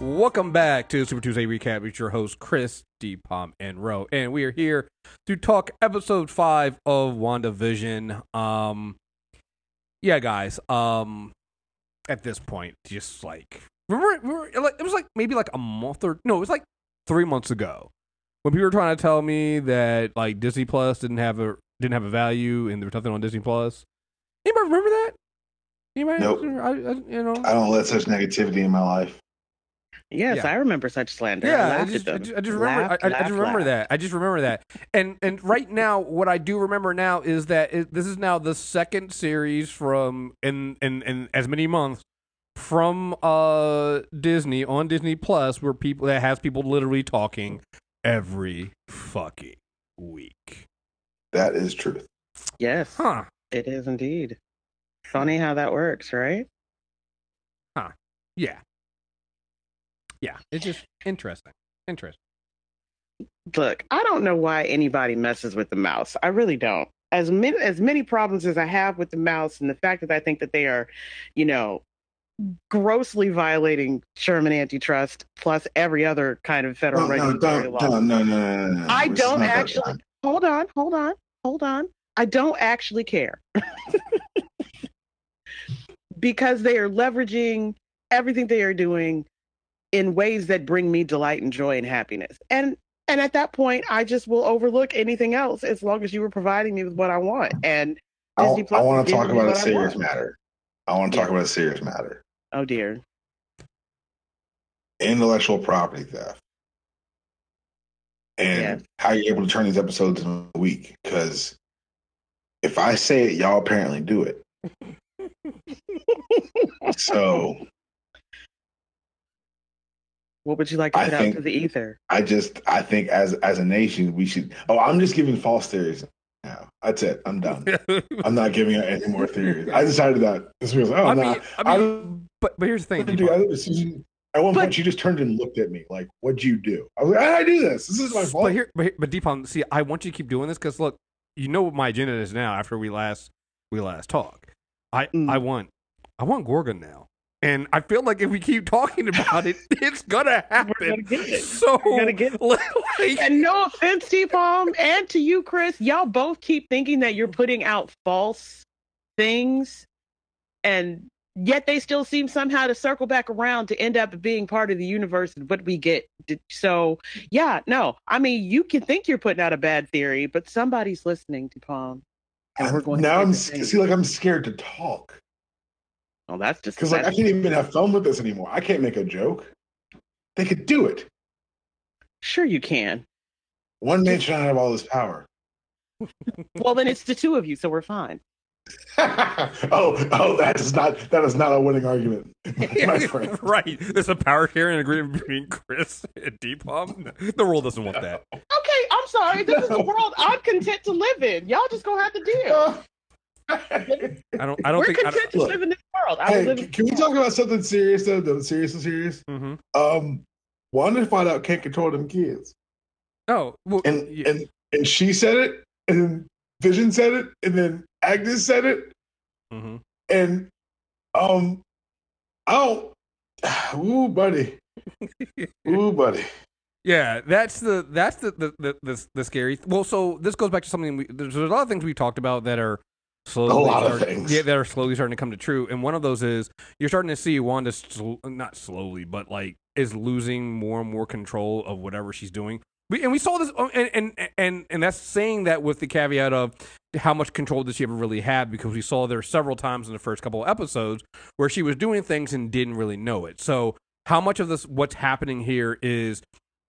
Welcome back to Super Tuesday Recap with your host Chris, Deepom, and Ro, and we are here to talk episode five of WandaVision. Um, yeah, guys. Um, at this point, just like remember, remember it was like maybe like a month or no, it was like three months ago when people were trying to tell me that like Disney Plus didn't have a didn't have a value and there was nothing on Disney Plus. Anybody remember that? Anybody? Nope. I, I, you know. I don't let such negativity in my life. Yes, Yeah. I remember such slander. I Yeah, I laughed just, I just, I just remember. Laughed, I, I just remember laughed. that. I just remember that. And and right now, what I do remember now is that it, this is now the second series from in in in as many months from uh Disney on Disney Plus, where people that has people literally talking every fucking week. That is truth. Yes, Huh? it is indeed. Funny how that works, right? Huh. Yeah. Yeah. It's just interesting. Interesting. Look, I don't know why anybody messes with the mouse. I really don't. As many as many problems as I have with the mouse, and the fact that I think that they are, you know, grossly violating Sherman antitrust plus every other kind of federal No, no, regulatory don't, law. no, no, no, no, no, no. I It's don't actually. Hold on, hold on, hold on. I don't actually care. because they are leveraging everything they are doing in ways that bring me delight and joy and happiness. And and at that point, I just will overlook anything else as long as you were providing me with what I want. And I, Disney Plus I want to talk about a what I serious matter. I want to talk Yeah. about a serious matter. oh dear, Intellectual property theft. And Yes. how you're able to turn these episodes in a week. Because if I say it, y'all apparently do it. so what would you like to I put think- out to the ether? I just I think as as a nation we should oh I'm just giving false theories now. That's it. I'm done. I'm not giving out any more theories. I decided that this was oh I no. mean, I mean, but but here's the thing. Dude, Deepak. I- Susan, at one But- point, she just turned and looked at me like, "What'd you do?" I was like, "I do this. This is my fault." But here, but, here- but Deepon, see, I want you to keep doing this because look, you know what my agenda is now. After we last we last talk, I Mm. I want I want Gorgon now, and I feel like if we keep talking about it, it's gonna happen. gonna get it. So We're gonna get it. like, And no offense, T Palm, and to you, Chris, y'all both keep thinking that you're putting out false things, and yet they still seem somehow to circle back around to end up being part of the universe and what we get. So, yeah, no, I mean, you can think you're putting out a bad theory, but somebody's listening, T Palm. And we're going to now I'm the s- same. see like I'm scared to talk Oh, that's just because like I can't even have fun with this anymore. I can't make a joke. They could do it. sure you can. One man should not have all this power. Well, then it's the two of you, so we're fine. oh, oh, that is not that is not a winning argument, my friend. right? There's a power sharing agreement between Chris and Deepon. The world doesn't want that. Okay, I'm sorry. This is the world I'm content to live in. Y'all just gonna have to deal. Oh, I don't. I don't We're think. I content to look, live in this world. I hey, live can, in can we talk about something serious though? though serious and serious. hmm Um, Wanda find out can't control them kids. Oh, well, and yeah. and and she said it, and then Vision said it, and then Agnes said it, Mhm. and um, I don't. Ooh, buddy. Ooh, buddy. Yeah, that's the that's the the the, the, the scary. Well, so this goes back to something. We, there's, there's a lot of things we talked about that are slowly A lot of things. Yeah, that are slowly starting to come to true. And one of those is you're starting to see Wanda sl- not slowly, but like is losing more and more control of whatever she's doing. We, and we saw this, oh, and, and and and that's saying that with the caveat of how much control does she ever really have? Because we saw there several times in the first couple of episodes where she was doing things and didn't really know it. So how much of this what's happening here is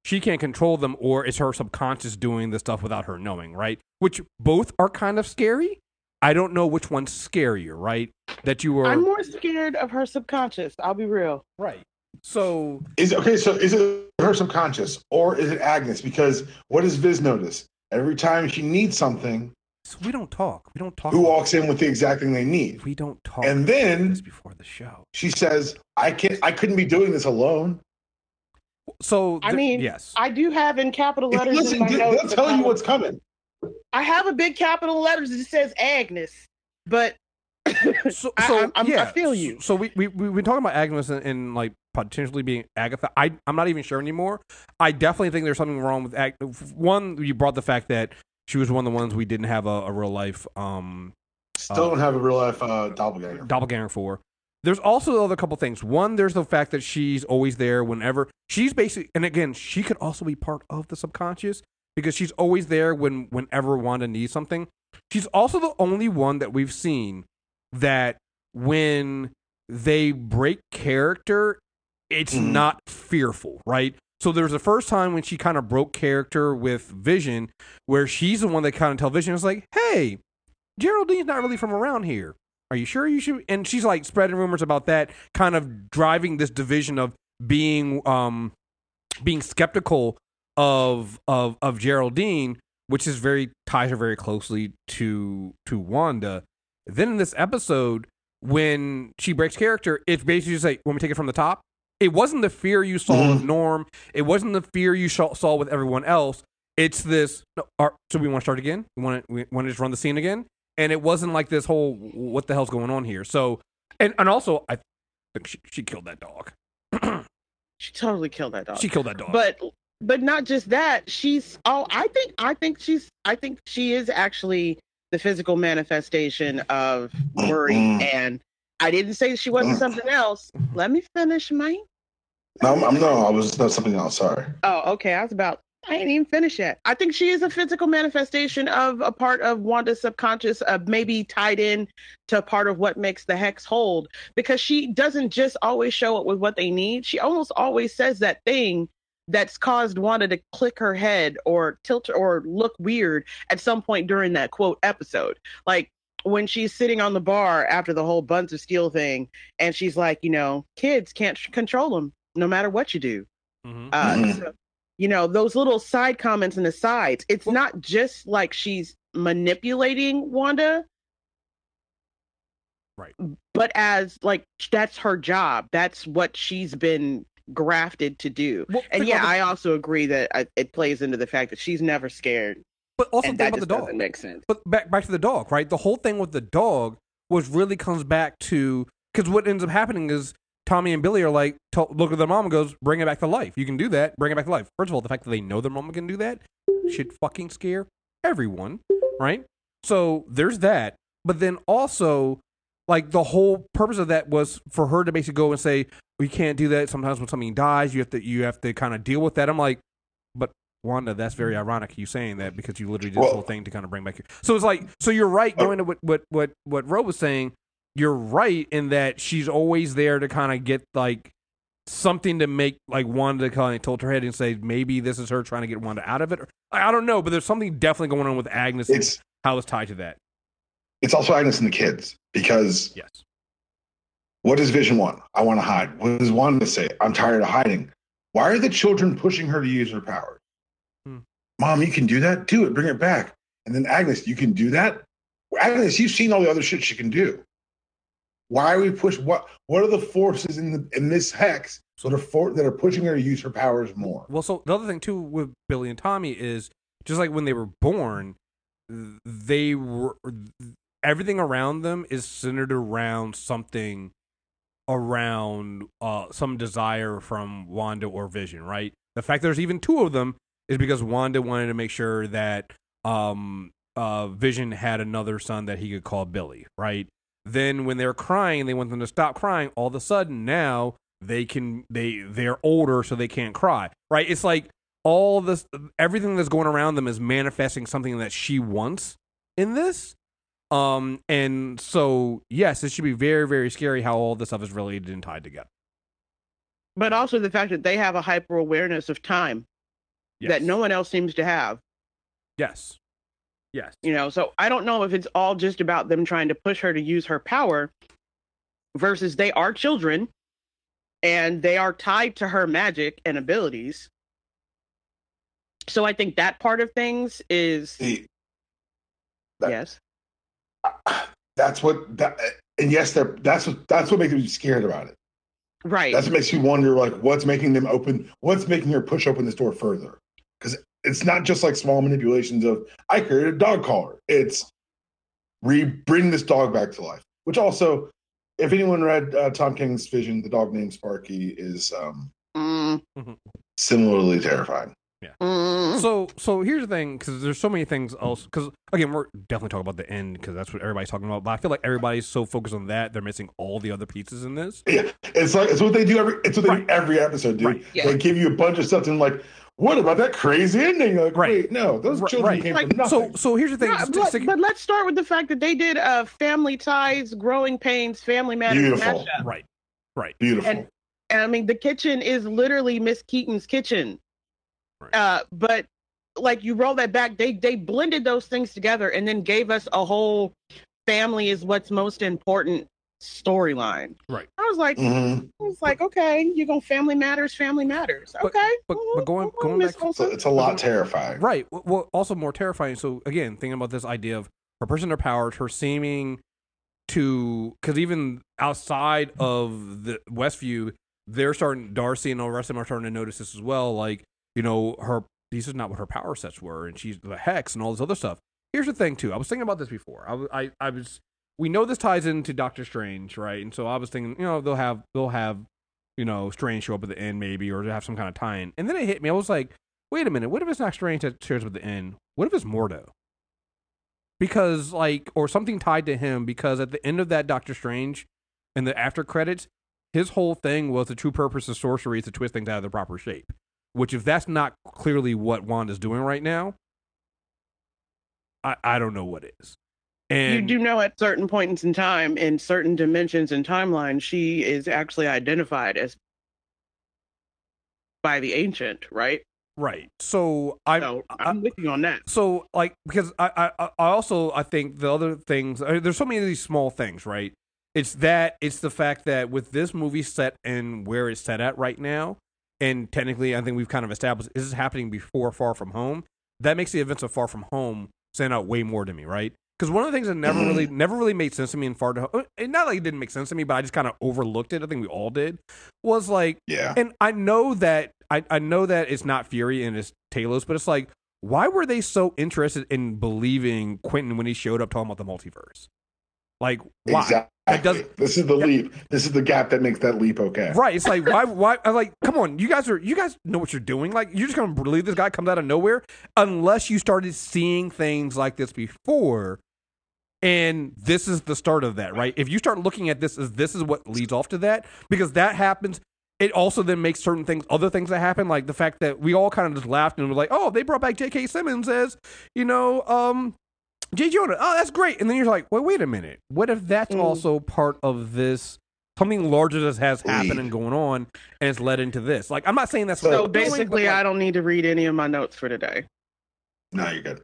she can't control them or is her subconscious doing the stuff without her knowing, right? Which both are kind of scary. I don't know which one's scarier, right? That you were I'm more scared of her subconscious. I'll be real. right. So Is okay. So is it her subconscious or is it Agnes? Because what does Viz notice? Every time she needs something, so we don't talk. We don't talk. who walks in with the exact thing they need? We don't talk. And then before the show. she says, "I can't. I couldn't be doing this alone." So I th- mean, yes. I do have in capital If- letters. in listen, my they- notes they'll tell you what's coming. I have a big capital letters that says Agnes, but So, I- so I'm- I'm- I feel you. So we we we've been talking about Agnes and, and like potentially being Agatha. I I'm not even sure anymore. I definitely think there's something wrong with Ag- one. You brought the fact that she was one of the ones we didn't have a, a real life um Still don't have a real life uh, doppelganger. doppelganger for. There's also the other couple things. One, there's the fact that she's always there whenever she's basically, and again, she could also be part of the subconscious because she's always there when whenever Wanda needs something. She's also the only one that we've seen that when they break character, it's Mhm. not fearful, right? So there's the first time when she kind of broke character with Vision, where she's the one that kind of tell Vision, it's like, hey, Geraldine's not really from around here. Are you sure you should? And she's like spreading rumors about that, kind of driving this division of being um being skeptical of of of Geraldine, which is very ties her very closely to to Wanda. Then in this episode, when she breaks character, it's basically just like when we take it from the top. It wasn't the fear you saw with mm-hmm. Norm. It wasn't the fear you saw saw with everyone else. It's this. No, are, so we want to start again. We want to we want to just run the scene again. And it wasn't like this whole what the hell's going on here. So and and also I think she she killed that dog. She totally killed that dog. She killed that dog. but but not just that she's oh i think i think she's i think she is actually the physical manifestation of worry Mm. and i didn't say she wasn't Mm. something else let me finish mine No, I'm, I'm no, I was that's something else. Sorry. oh okay i was about i ain't even finished yet i think she is a physical manifestation of a part of wanda's subconscious uh, maybe tied in to part of what makes the hex hold because she doesn't just always show up with what they need she almost always says that thing that's caused Wanda to click her head or tilt or look weird at some point during that quote episode. Like when she's sitting on the bar after the whole Buns of Steel thing, and she's like, you know, kids can't control them no matter what you do. Mhm. Uh, Mhm. so, you know, those little side comments and asides, it's Well- not just like she's manipulating Wanda. Right. But as like that's her job. That's what she's been grafted to do. Well, And yeah, the- I also agree that I, it plays into the fact that she's never scared, but also think that about the dog. doesn't make sense. But back back to the dog, right? The whole thing with the dog was really comes back to because what ends up happening is Tommy and Billy are like, to, look at their mom and goes, bring it back to life. You can do that. Bring it back to life. First of all, the fact that they know their mom can do that should fucking scare everyone, right? So there's that. But then also, like the whole purpose of that was for her to basically go and say, we can't do that. Sometimes when something dies, you have to you have to kind of deal with that. I'm like, but Wanda, that's very ironic you saying that because you literally did this Well- whole thing to kind of bring back your. So it's like, so you're right. Uh, Going to what what what what Ro was saying, you're right in that she's always there to kind of get like something to make like Wanda kind of tilt her head and say maybe this is her trying to get Wanda out of it. Or, I I don't know, but there's something definitely going on with Agnes. and It's how it's tied to that. It's also Agnes and the kids because Yes. what does Vision want? I want to hide. What does Wanda say? I'm tired of hiding. Why are the children pushing her to use her powers? Hmm. Mom, you can do that. Do it. Bring it back. And then Agnes, you can do that. Agnes, you've seen all the other shit she can do. Why are we push? What What are the forces in the in this hex that are for, that are pushing her to use her powers more? Well, so the other thing too with Billy and Tommy is just like when they were born, they were everything around them is centered around something around uh some desire from Wanda or Vision, right? The fact there's even two of them is because Wanda wanted to make sure that um uh Vision had another son that he could call Billy, right? Then when they're crying, they want them to stop crying. All of a sudden now they can they they're older so they can't cry, right? It's like all this everything that's going around them is manifesting something that she wants in this. Um and so yes, it should be very very scary how all this stuff is related and tied together. But also the fact that they have a hyper awareness of time Yes. that no one else seems to have. Yes. Yes. You know, so I don't know if it's all just about them trying to push her to use her power versus they are children and they are tied to her magic and abilities. So I think that part of things is See, That- yes. That's what that, and yes, they're, that's what that's what makes me scared about it. Right. That's what makes you wonder, like, what's making them open? What's making her push open this door further? Because it's not just like small manipulations of I created a dog collar. It's re bring this dog back to life. Which also, if anyone read uh, Tom King's Vision, the dog named Sparky is um, Mm, similarly terrifying. Mm. So, so here's the thing, because there's so many things else. Because again, we're definitely talking about the end because that's what everybody's talking about. But I feel like everybody's so focused on that they're missing all the other pieces in this. Yeah, it's like it's what they do every it's what they Right. do every episode, dude. Right. Yeah. They give you a bunch of stuff and like, what about that crazy ending? Like, Right. wait, no, those Right, children right. came Like, from nothing. So, so here's the thing. Yeah, but, stick- but let's start with the fact that they did a Family Ties, Growing Pains, Family Matters Beautiful. mashup. right. Beautiful. and- And I mean, the kitchen is literally Miss Keaton's kitchen. Right. Uh, but like you roll that back, they they blended those things together and then gave us a whole family is what's most important storyline. Right. I was like, Mhm. I was like, okay, you go Family Matters, Family Matters. But- Okay. but- but going- going back- So Olsen. it's a lot terrifying. Right. Well, well, also more terrifying. So again, thinking about this idea of her person, her powers, her seeming to because even outside of the Westview, they're starting. Darcy and all the rest of them are starting to notice this as well. Like you know, her these is not what her power sets were, and she's the hex and all this other stuff. Here's the thing too. I was thinking about this before. I was. We know this ties into Doctor Strange, right? And so I was thinking, you know, they'll have they'll have you know Strange show up at the end maybe, or have some kind of tie-in. And then it hit me. I was like, wait a minute. What if it's not Strange that shows up at the end? What if it's Mordo? Because like, or something tied to him. Because at the end of that Doctor Strange, in the after credits, his whole thing was the true purpose of sorcery is to twist things out of their proper shape. Which, if that's not clearly what Wanda's doing right now, I I don't know what is. And you do know at certain points in time, in certain dimensions and timelines, she is actually identified as by the ancient, right? right. So I so I- I'm with you on that. so like because I, I I also I think the other things uh, there's so many of these small things right it's that it's the fact that with this movie set and where it's set at right now and technically I think we've kind of established this is happening before Far From Home that makes the events of Far From Home stand out way more to me right because one of the things that never really never really made sense to me in Far From Home uh, not like it didn't make sense to me but I just kind of overlooked it I think we all did was like Yeah. and I know that I, I know that it's not Fury and it's Talos, but it's like, why were they so interested in believing Quentin when he showed up talking about the multiverse? Like, why? Exactly. That doesn't, this is the leap. This is the gap that makes that leap okay. Right? It's like, why? Why? I'm like, come on, you guys are you guys know what you're doing. Like, you're just gonna believe this guy comes out of nowhere unless you started seeing things like this before. And this is the start of that, right? If you start looking at this as this is what leads off to that, because that happens, it also then makes certain things, other things that happen, like the fact that we all kind of just laughed and were like, "Oh, they brought back J.K. Simmons as, you know, um, J. Jonah. Oh, that's great." And then you're like, "Wait, wait a minute. What if that's Mm. also part of this?" Something larger that has happened and going on, and it's led into this. Like, I'm not saying that's So what So they're doing, basically, I don't need to read any of my notes for today. No, you're good.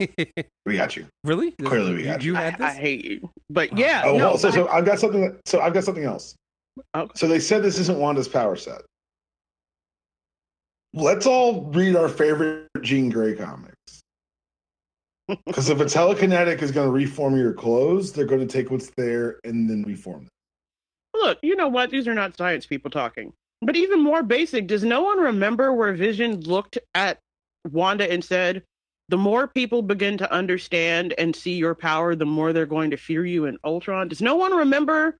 We got you. really? Clearly we got you I, had this. I hate you, but yeah. Oh, no, well, so, I- so I've got something. that- So I've got something else. Okay. So they said this isn't Wanda's power set. Let's all read our favorite Jean Grey comics. Because if a telekinetic is going to reform your clothes, they're going to take what's there and then reform them. look, you know what? These are not science people talking. But even more basic, does no one remember where Vision looked at Wanda and said, the more people begin to understand and see your power, the more they're going to fear you in Ultron? Does no one remember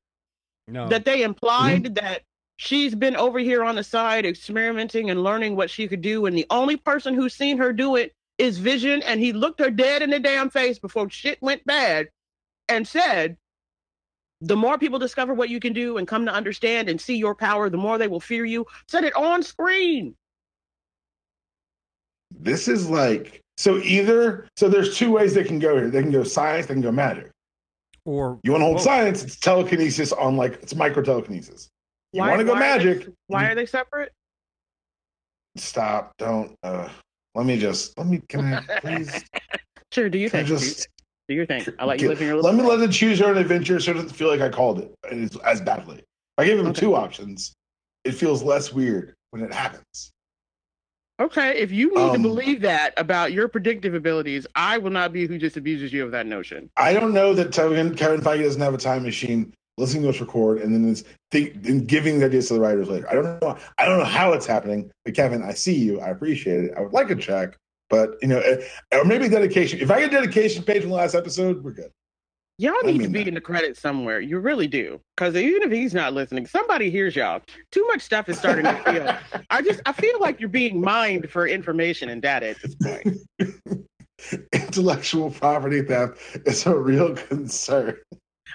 no. that they implied mm-hmm. that she's been over here on the side experimenting and learning what she could do, and the only person who's seen her do it is Vision, and he looked her dead in the damn face before shit went bad and said, the more people discover what you can do and come to understand and see your power, the more they will fear you. Said it on screen. This is like so either so there's two ways they can go here. They can go science, they can go magic. or You want to hold Whoa. science, it's telekinesis on like it's micro telekinesis. You want to go why are they- magic? Why are they separate? Stop! Don't. uh Let me just. Let me. Can I please? Sure, do you I think? Do just? Do your thing. I'll let you live in your little. Let me let it choose her an adventure so it doesn't feel like I called it and it's as badly. If I gave him Okay. two options, it feels less weird when it happens. Okay, if you need to Um, believe that about your predictive abilities, I will not be who just abuses you of that notion. I don't know that Kevin Feige doesn't have a time machine listening to us record and then is think, and giving the ideas to the writers later. I don't know. I don't know how it's happening. But Kevin, I see you. I appreciate it. I would like a check, but you know, eh, or maybe dedication. If I get a dedication page from the last episode, we're good. Y'all I need to be that. in the credits somewhere. You really do. Because even if he's not listening, somebody hears y'all. Too much stuff is starting to feel. I just I feel like you're being mined for information and data at this point. Intellectual property theft is a real concern.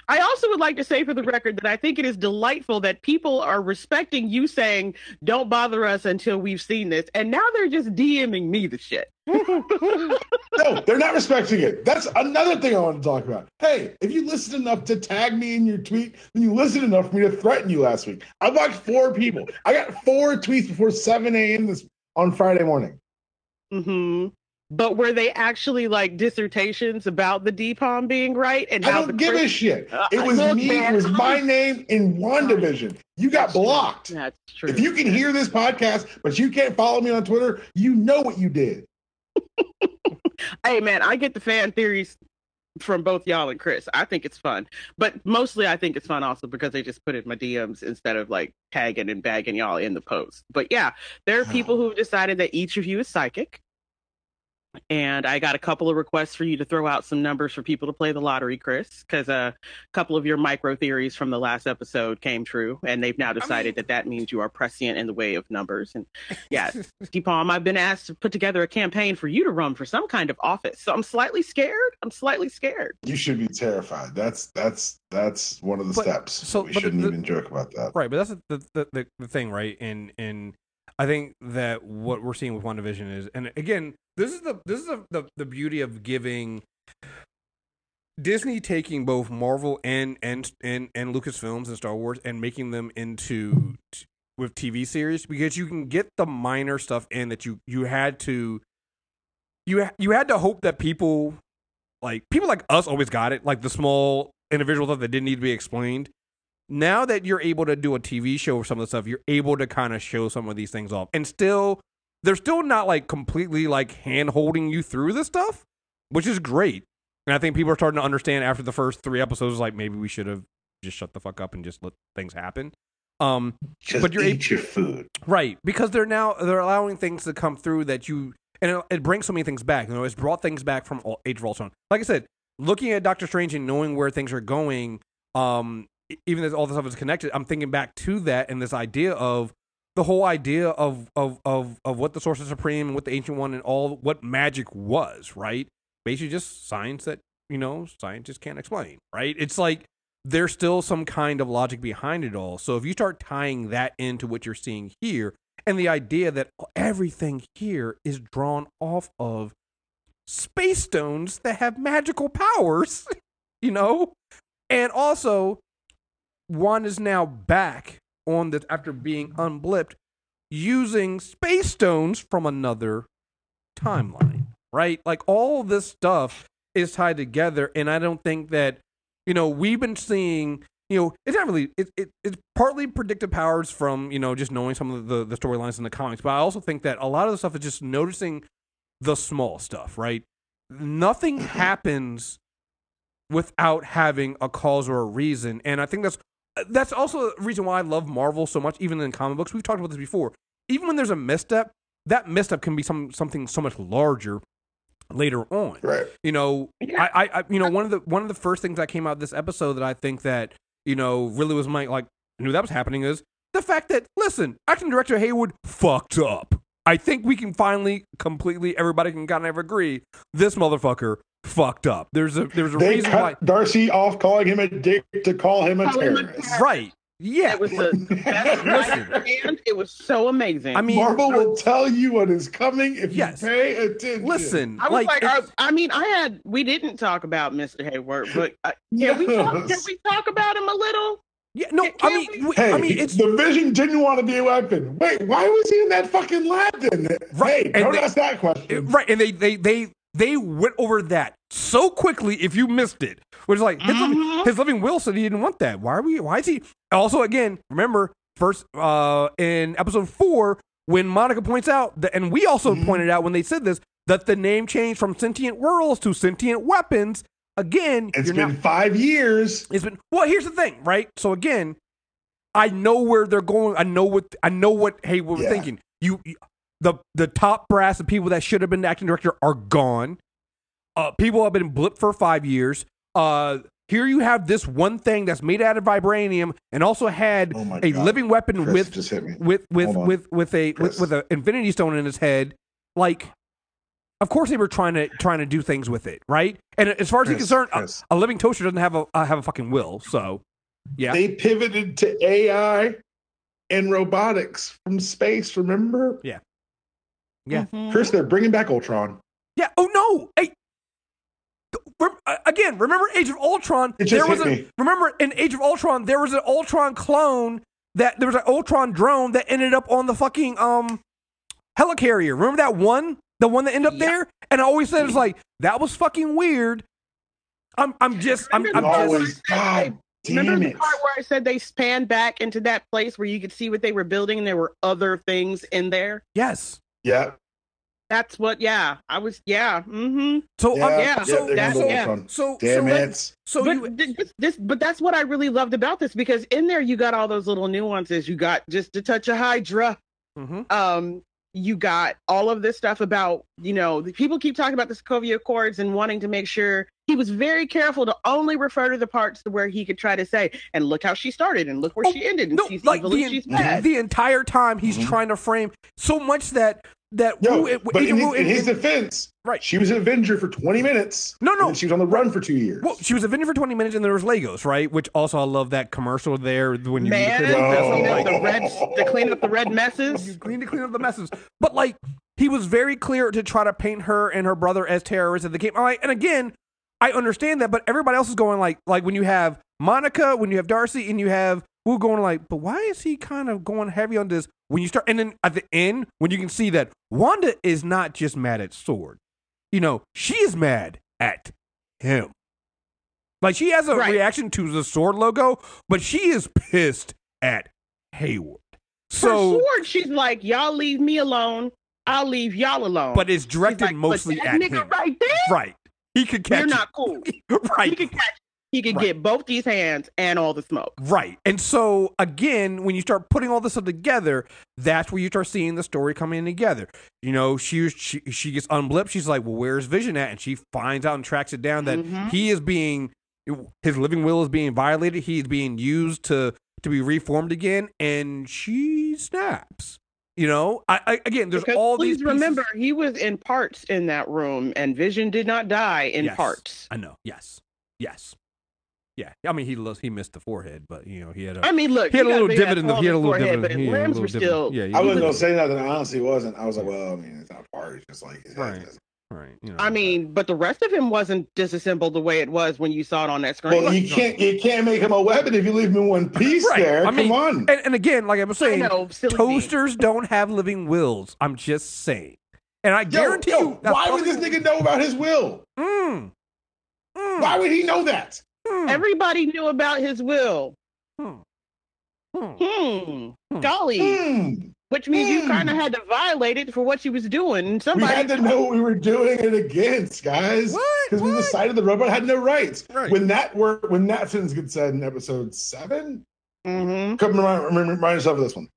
I also would like to say for the record that I think it is delightful that people are respecting you saying, don't bother us until we've seen this. And now they're just DMing me the shit. No, they're not respecting it. That's another thing I want to talk about. Hey, if you listened enough to tag me in your tweet, then you listened enough for me to threaten you last week. I blocked four people. I got four tweets before 7 a.m. this on Friday morning. hmm But were they actually like dissertations about the DPOM being right? And I how don't the give a shit. Uh, It was look, me. man, It was my name in WandaVision. You got That's true. blocked. That's true. If you can hear this podcast, but you can't follow me on Twitter, you know what you did. hey man, I get the fan theories from both y'all and Chris. I think it's fun, but mostly I think it's fun also because they just put it in my DMs instead of like tagging and bagging y'all in the post. But yeah, there are people who have decided that each of you is psychic. And I got a couple of requests for you to throw out some numbers for people to play the lottery, Chris, because uh, a couple of your micro theories from the last episode came true, and they've now decided mean- that that means you are prescient in the way of numbers. And yeah, Palm, I've been asked to put together a campaign for you to run for some kind of office. So I'm slightly scared. I'm slightly scared. You should be terrified. That's that's that's one of the But- steps. so- we shouldn't the- even joke about that. Right, but that's the the, the the thing, right? In and I think that what we're seeing with WandaVision is, and again, this is the this is the the, the beauty of giving Disney taking both Marvel and and and and Lucasfilms and Star Wars and making them into t- with TV series because you can get the minor stuff in that you you had to you you had to hope that people like people like us always got it like the small individual stuff that didn't need to be explained now that you're able to do a TV show or some of the stuff, you're able to kind of show some of these things off. And still, they're still not like completely like hand holding you through this stuff, which is great. And I think people are starting to understand after the first three episodes, like maybe we should have just shut the fuck up and just let things happen. Um, Just But you're eat your food. Right, because they're now they're allowing things to come through that you and it, it brings so many things back. You know, it's brought things back from Age of Ultron. Like I said, looking at Doctor Strange and knowing where things are going, um, even as all this stuff is connected, I'm thinking back to that and this idea of the whole idea of of of of what the Sorcerer Supreme and what the Ancient One and all what magic was. Right, basically just science that you know scientists can't explain. Right, it's like there's still some kind of logic behind it all. So if you start tying that into what you're seeing here, and the idea that everything here is drawn off of space stones that have magical powers, you know, and also one is now back on the after being unblipped using space stones from another timeline, right? Like all this stuff is tied together, and I don't think that you know we've been seeing. You know, it's not really. It, it it's partly predictive powers from you know just knowing some of the the storylines in the comics, but I also think that a lot of the stuff is just noticing the small stuff, right? Nothing happens without having a cause or a reason, and I think that's that's also the reason why I love Marvel so much, even in comic books. We've talked about this before. Even when there's a misstep, that misstep can be some something so much larger later on. Right. You know, Yeah. I, I, I, you know, one of the one of the first things that came out of this episode that I think that you know really was my like knew that was happening is the fact that listen, acting director Hayward fucked up. I think we can finally completely everybody can kind of agree this motherfucker fucked up. There's a there's a They reason cut why. Darcy off calling him a dick to call him a Call him a terrorist. Right. Yeah. It was the best Listen. and it was so amazing. I mean, Marvel will tell you what is coming if Yes. you pay attention. listen. I was like, I, I mean, I had we didn't talk about Mr. Hayward, but uh, can we talk, can we talk about him a little? yeah, no, I mean, we- we- Hey, I mean, it's the Vision didn't want to be a weapon. Wait, why was he in that fucking lab then? Right, Hey, and don't they- ask that question. right, and they they they they went over that so quickly. If you missed it, which is like his, living, Mhm. his living will said he didn't want that. Why are we? Why is he? Also, again, remember first uh in episode four when Monica points out that, and we also Mhm. pointed out when they said this that the name changed from sentient worlds to sentient weapons. Again, It's you're been now five years. It's been well. Here's the thing, right? So again, I know where they're going. I know what I know what Hayward was Yeah. thinking. You, you- the the top brass, the people that should have been the acting director are gone. Uh, people have been blipped for five years. Uh, here you have this one thing that's made out of vibranium and also had Oh a God. living weapon Chris with with with with with a with, Chris. with an infinity stone in his head like of course they were trying to trying to do things with it right and as far as he's Chris, concerned a, a living toaster doesn't have a uh, have a fucking will so yeah They pivoted to AI and robotics from space. Remember, Yeah. Mhm. Chris? They're bringing back Ultron. yeah oh no hey uh, Again, remember Age of Ultron? It just there was hit a me. remember in Age of Ultron there was an Ultron clone that there was an Ultron drone that ended up on the fucking um helicarrier. Remember that one? The one that ended up Yeah. there? And I always said it's like that was fucking weird. I'm I'm just I'm, I'm Remember just Always, God Remember damn the it! part where I said they spanned back into that place where you could see what they were building and there were other things in there? yes. Yeah, That's what, yeah. I was, yeah. Mm-hmm. So yeah, I'm- yeah, yeah. so they're that- gonna yeah. So Damn so, let- it! so but you this, this, but that's what I really loved about this because in there you got all those little nuances. You got just a touch of Hydra. Mhm. Um, you got all of this stuff about you know the people keep talking about the Sokovia Accords and wanting to make sure he was very careful to only refer to the parts where he could try to say and look how she started and look where Oh, she ended and no, she's like evil the, she's the, bad. the entire time he's Mhm. trying to frame so much that that Yo, Wu- but in Agent his, Wu- in his in- defense, right. she was an Avenger for 20 minutes. No, no. and she was on the run for two years. Well, she was a vendor for 20 minutes and there was Legos, right? Which also I love that commercial there when you Man, clean to up clean the- up the red, to clean up the red you clean to clean up the messes. But like he was very clear to try to paint her and her brother as terrorists at the game. I'm and again, I understand that, but everybody else is going like like when you have Monica, when you have Darcy, and you have Wu going like, but why is he kind of going heavy on this? When you start, and then at the end, when you can see that Wanda is not just mad at Sword, you know, she is mad at him. Like she has a Right. reaction to the Sword logo, but she is pissed at Hayward. For So, Sword, she's like, y'all leave me alone. I'll leave y'all alone. but it's directed like, but mostly that at nigga him. right there. Right. He could catch You're it. not cool. right. He could catch. He could Right. get both these hands and all the smoke. Right. And so again, when you start putting all this stuff together, that's where you start seeing the story coming together. You know, she she she gets unblipped. She's like, "Well, where's Vision at?" And she finds out and tracks it down that Mhm. he is being his living will is being violated. He is being used to to be reformed again, and she snaps. You know, I, I again, there's Because all please these. pieces- remember, he was in parts in that room, and Vision did not die in Yes. parts. I know. Yes. Yes. Yeah. I mean, he lost, he missed the forehead, but you know, he had a I mean, look, he had a little big ass divot in the he had a little forehead, divot. but his had limbs were divot. still. Yeah. I was- wasn't gonna say nothing. I honestly wasn't. I was like, well, I mean, it's not part. It's just like, Right. Right. You know. I mean, but the rest of him wasn't disassembled the way it was when you saw it on that screen. Well, you can't you can't make him a weapon if you leave him in one piece. Right. There, I mean, on. And, and again, like I was I saying, know, silly me. toasters don't have living wills. I'm just saying. And I Yo, guarantee yo, you, that's why would this nigga know about his will? Mm. Mm. Why would he know that? Mm. Everybody knew about his will. Hmm. Hmm. Hmm. Hmm. Golly. Which means you Hmm. kind of had to violate it for what she was doing. And We somebody had to know what we were doing it against, guys. Because we decided the robot had no rights. Right. When that word, when that sentence gets said in episode seven, hmm come remind, remind, remind yourself of this one.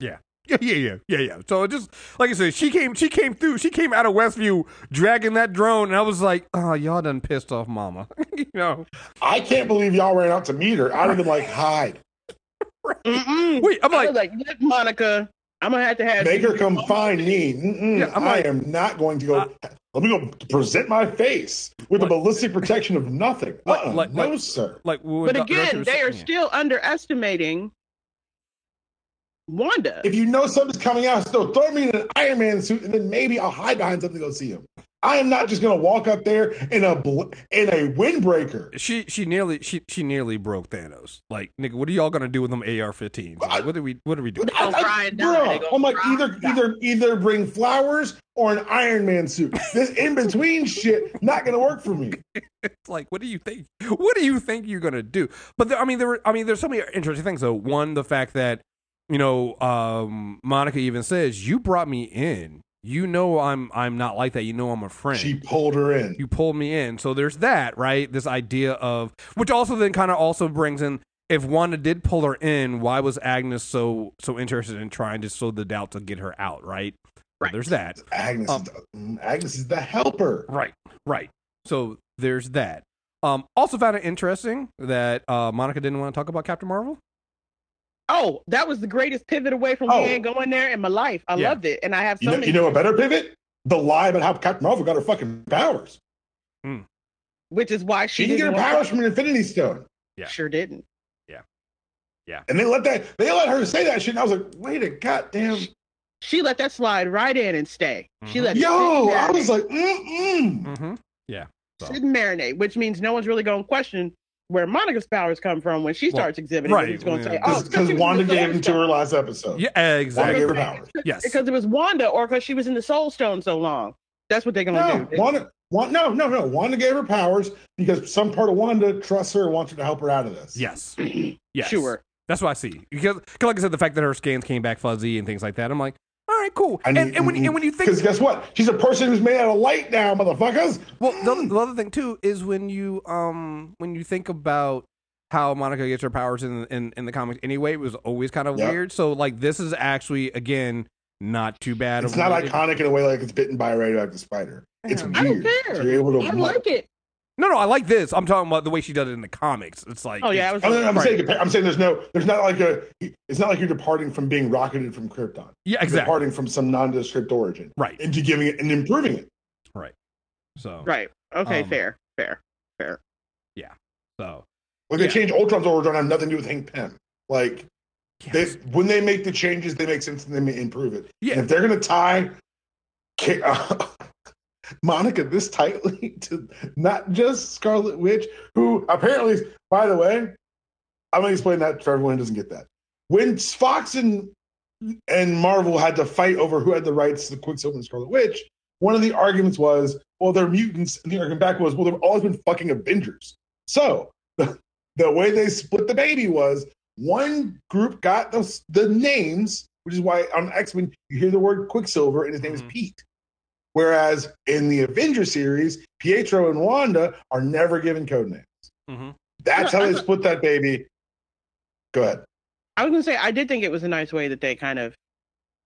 Yeah, yeah, yeah, yeah, yeah. So it just like I said, she came, she came through, she came out of Westview dragging that drone, and I was like, oh, y'all done pissed off, Mama. you know? I can't believe y'all ran out to meet her. I'd have been like, hide. Mm-mm. Wait, I'm I like, was like, look, Monica, I'm gonna have to have Make her come find me. Mm-mm, Yeah, I'm I am not going to go. Uh, let me go present my face with What? a ballistic protection of nothing. What? Uh-uh, Like- no, like- sir. like. But Doc- again, they are still underestimating Wanda. If you know something's coming out, still throw me in an Iron Man suit, and then maybe I'll hide behind something to go see him. I am not just going to walk up there in a bl- in a windbreaker. She she nearly she she nearly broke Thanos. Like nigga, what are y'all gonna do with them AR-15s? I- Like, what are we what are we doing? They gonna try and die. They Bruh, gonna I'm like either die. either either bring flowers or an Iron Man suit. This in between shit not going to work for me. It's like, what do you think? What do you think you're gonna do? But there, I mean, there were, I mean, there's so many interesting things. Though, one, the fact that you know, um, Monica even says, "You brought me in. You know, I'm I'm not like that. You know, I'm a friend. She pulled her in. you pulled me in." So there's that, right? This idea of which also then kind of also brings in. If Wanda did pull her in, why was Agnes so so interested in trying to sow the doubt to get her out? Right. So Right. there's that. Agnes, Um, is the, Agnes is the helper. Right, right. So there's that. Um, also found it interesting that uh, Monica didn't want to talk about Captain Marvel. Oh, that was the greatest pivot away from Oh. going there in my life. I Yeah. loved it, and I have so You know, many. you know a better pivot? The lie about how Captain Marvel got her fucking powers. which is why she, She can get her didn't want- powers from an Infinity Stone. Yeah. Sure didn't. Yeah, yeah. And they let that they let her say that shit. And I was like, wait a goddamn She let that slide right in and stay. She Mhm. let yo. I was like, mm-mm. Mm-hmm. Yeah. So. sit and marinate, which means no one's really going to question where Monica's powers come from when she Well, starts exhibiting. right, Right. He's going to yeah. say, "Oh, Because she was Wanda in the gave Soul him to her last episode. Yeah, exactly. Wanda exactly. gave her powers. Yes. because it was Wanda, or because she was in the Soul Stone so long. That's what they're going to No, do. Wanda, Wanda, no, no, no. Wanda gave her powers because some part of Wanda trusts her and wants her to help her out of this. Yes. Yes. Sure. That's what I see. Because, like I said, the fact that her scans came back fuzzy and things like that, I'm like, all right, cool. I And, and, when, and when you think Because guess what? She's a person who's made out of light now, motherfuckers. Well, the, the other thing too is when you um when you think about how Monica gets her powers in in, in the comics anyway, it was always kind of Yep. weird. So like this is actually again not too bad. It's not what it- iconic in a way like it's bitten by a radioactive spider. It's I weird. don't care. So you're able to. I like it. No, no, I like this. I'm talking about the way she does it in the comics. It's like Oh yeah, I was, I'm, I'm Right. saying I'm saying there's no there's not like a it's not like you're departing from being rocketed from Krypton. yeah, You're exactly. Departing from some nondescript origin Right. into giving it and improving it. Right? So right. Okay. Um, fair. Fair. Fair. Yeah. So Like they Yeah. change Ultron's origin have nothing to do with Hank Pym. Like they, when they make the changes, they make sense and they improve it. Yeah. And if they're gonna tie Ka- uh, Monica this tightly to not just Scarlet Witch, who apparently, by the way, I'm gonna explain that for everyone who doesn't get that. When Fox and and Marvel had to fight over who had the rights to Quicksilver and Scarlet Witch, one of the arguments was, well, they're mutants, and the argument back was, well, they've always been fucking Avengers. So the, the way they split the baby was one group got the, the names, which is why on X Men you hear the word Quicksilver and his name Mhm. is Pete. Whereas in the Avenger series, Pietro and Wanda are never given code names. Mhm. That's how they split that baby. Go ahead. I was going to say I did think it was a nice way that they kind of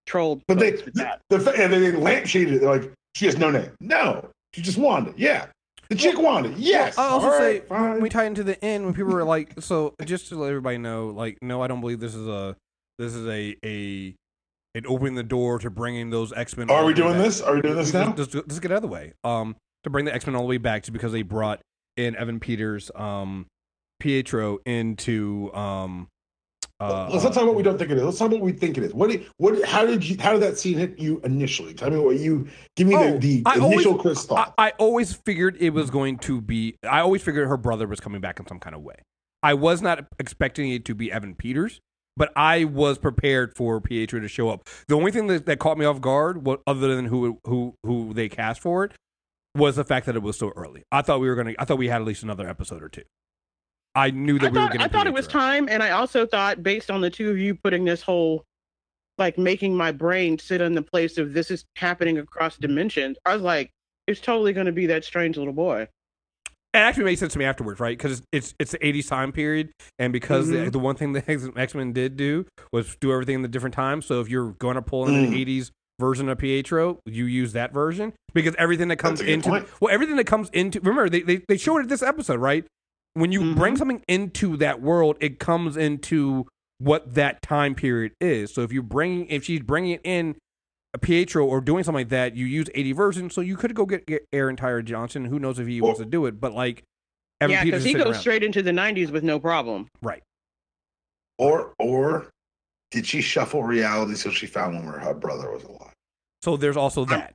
trolled. But they, folks with that. the, the, and they lampshaded it. They're like, she has no name. No, she just Wanda. Yeah. The chick Wanda. Yes. I also All say right, we tie into the end when people were like, so just to let everybody know, like, no, I don't believe this is a this is a a it opening the door to bringing those X Men. Are we doing this? Are we doing this now? Let's, let's get out of the way. Um, to bring the X Men all the way back to because they brought in Evan Peters, um, Pietro into um. Uh, Let's not talk about what we don't think it is. Let's talk about what we think it is. What? What? How did you? How did that scene hit you initially? Tell me what you. Give me Oh, the, the initial always- Chris I, thought. I always figured it was going to be. I always figured her brother was coming back in some kind of way. I was not expecting it to be Evan Peters, but I was prepared for Pietro to show up. The only thing that, that caught me off guard, what, other than who who who they cast for it, was the fact that it was so early. I thought we were gonna. I thought we had at least another episode or two. I knew that I we were thought, getting. I thought it was time, and I also thought, based on the two of you putting this whole, like, making my brain sit in the place of this is happening across dimensions, I was like, it's totally going to be that strange little boy. It actually made sense to me afterwards, right? Because it's it's the '80s time period, and because the, Mhm. the one thing the X Men did do was do everything in the different times. So if you're going to pull in an Mm. '80s version of Pietro, you use that version because everything that comes That's a good into point. well, everything that comes into remember they they, they showed it this episode, right? When you bring Mhm. something into that world, it comes into what that time period is. So if you bring if she's bringing it in Pietro or doing something like that, you use 80 version. So you could go get, get Aaron Taylor-Johnson. Who knows if he wants to do it? But like, Evan yeah, because he goes around. straight into the 90s with no problem. right. or or did she shuffle reality so she found one where her brother was alive? So there's also that.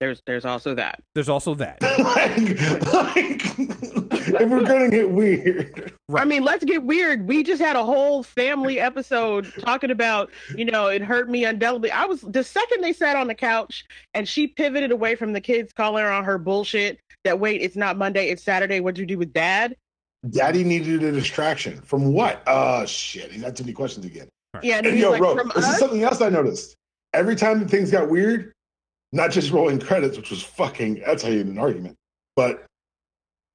There's there's also that. There's also that. like, like, if we're gonna get weird, Right. I mean, let's get weird. We just had a whole family episode talking about, you know, it hurt me indelibly. I was the second they sat on the couch and she pivoted away from the kids calling her on her bullshit that wait, it's not Monday, it's Saturday. What'd you do with dad? Daddy needed a distraction from what? Oh shit. He's got too many questions again. Yeah, and And he's yo, like, bro, from this us? is something else I noticed. Every time that things got weird, not just rolling credits, which was fucking, that's how you end an argument, but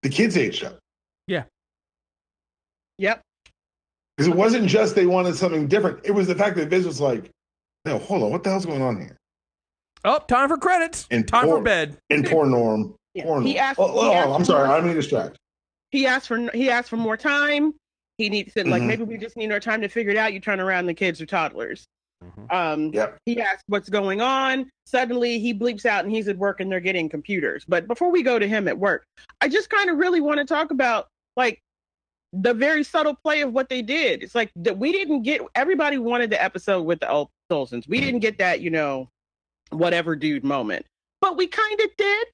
the kids aged up. Yeah. Yep. Because it wasn't just they wanted something different. It was the fact that Viz was like, no, hold on, what the hell's going on here? Oh, time for credits. And time for bed. And poor Norm. Yeah. Poor He asked- oh, he oh, asked I'm sorry, for- I'm being distracted. he asked for he asked for more time. He needs to like Mhm. maybe we just need more time to figure it out. You turn around, the kids are toddlers. Mhm. Um, Yep. he asks what's going on. Suddenly he bleeps out and he's at work and they're getting computers. But before we go to him at work, I just kind of really want to talk about like the very subtle play of what they did. It's like that we didn't get everybody wanted the episode with the old Olsens. We didn't get that, you know, whatever dude moment. But we kind of did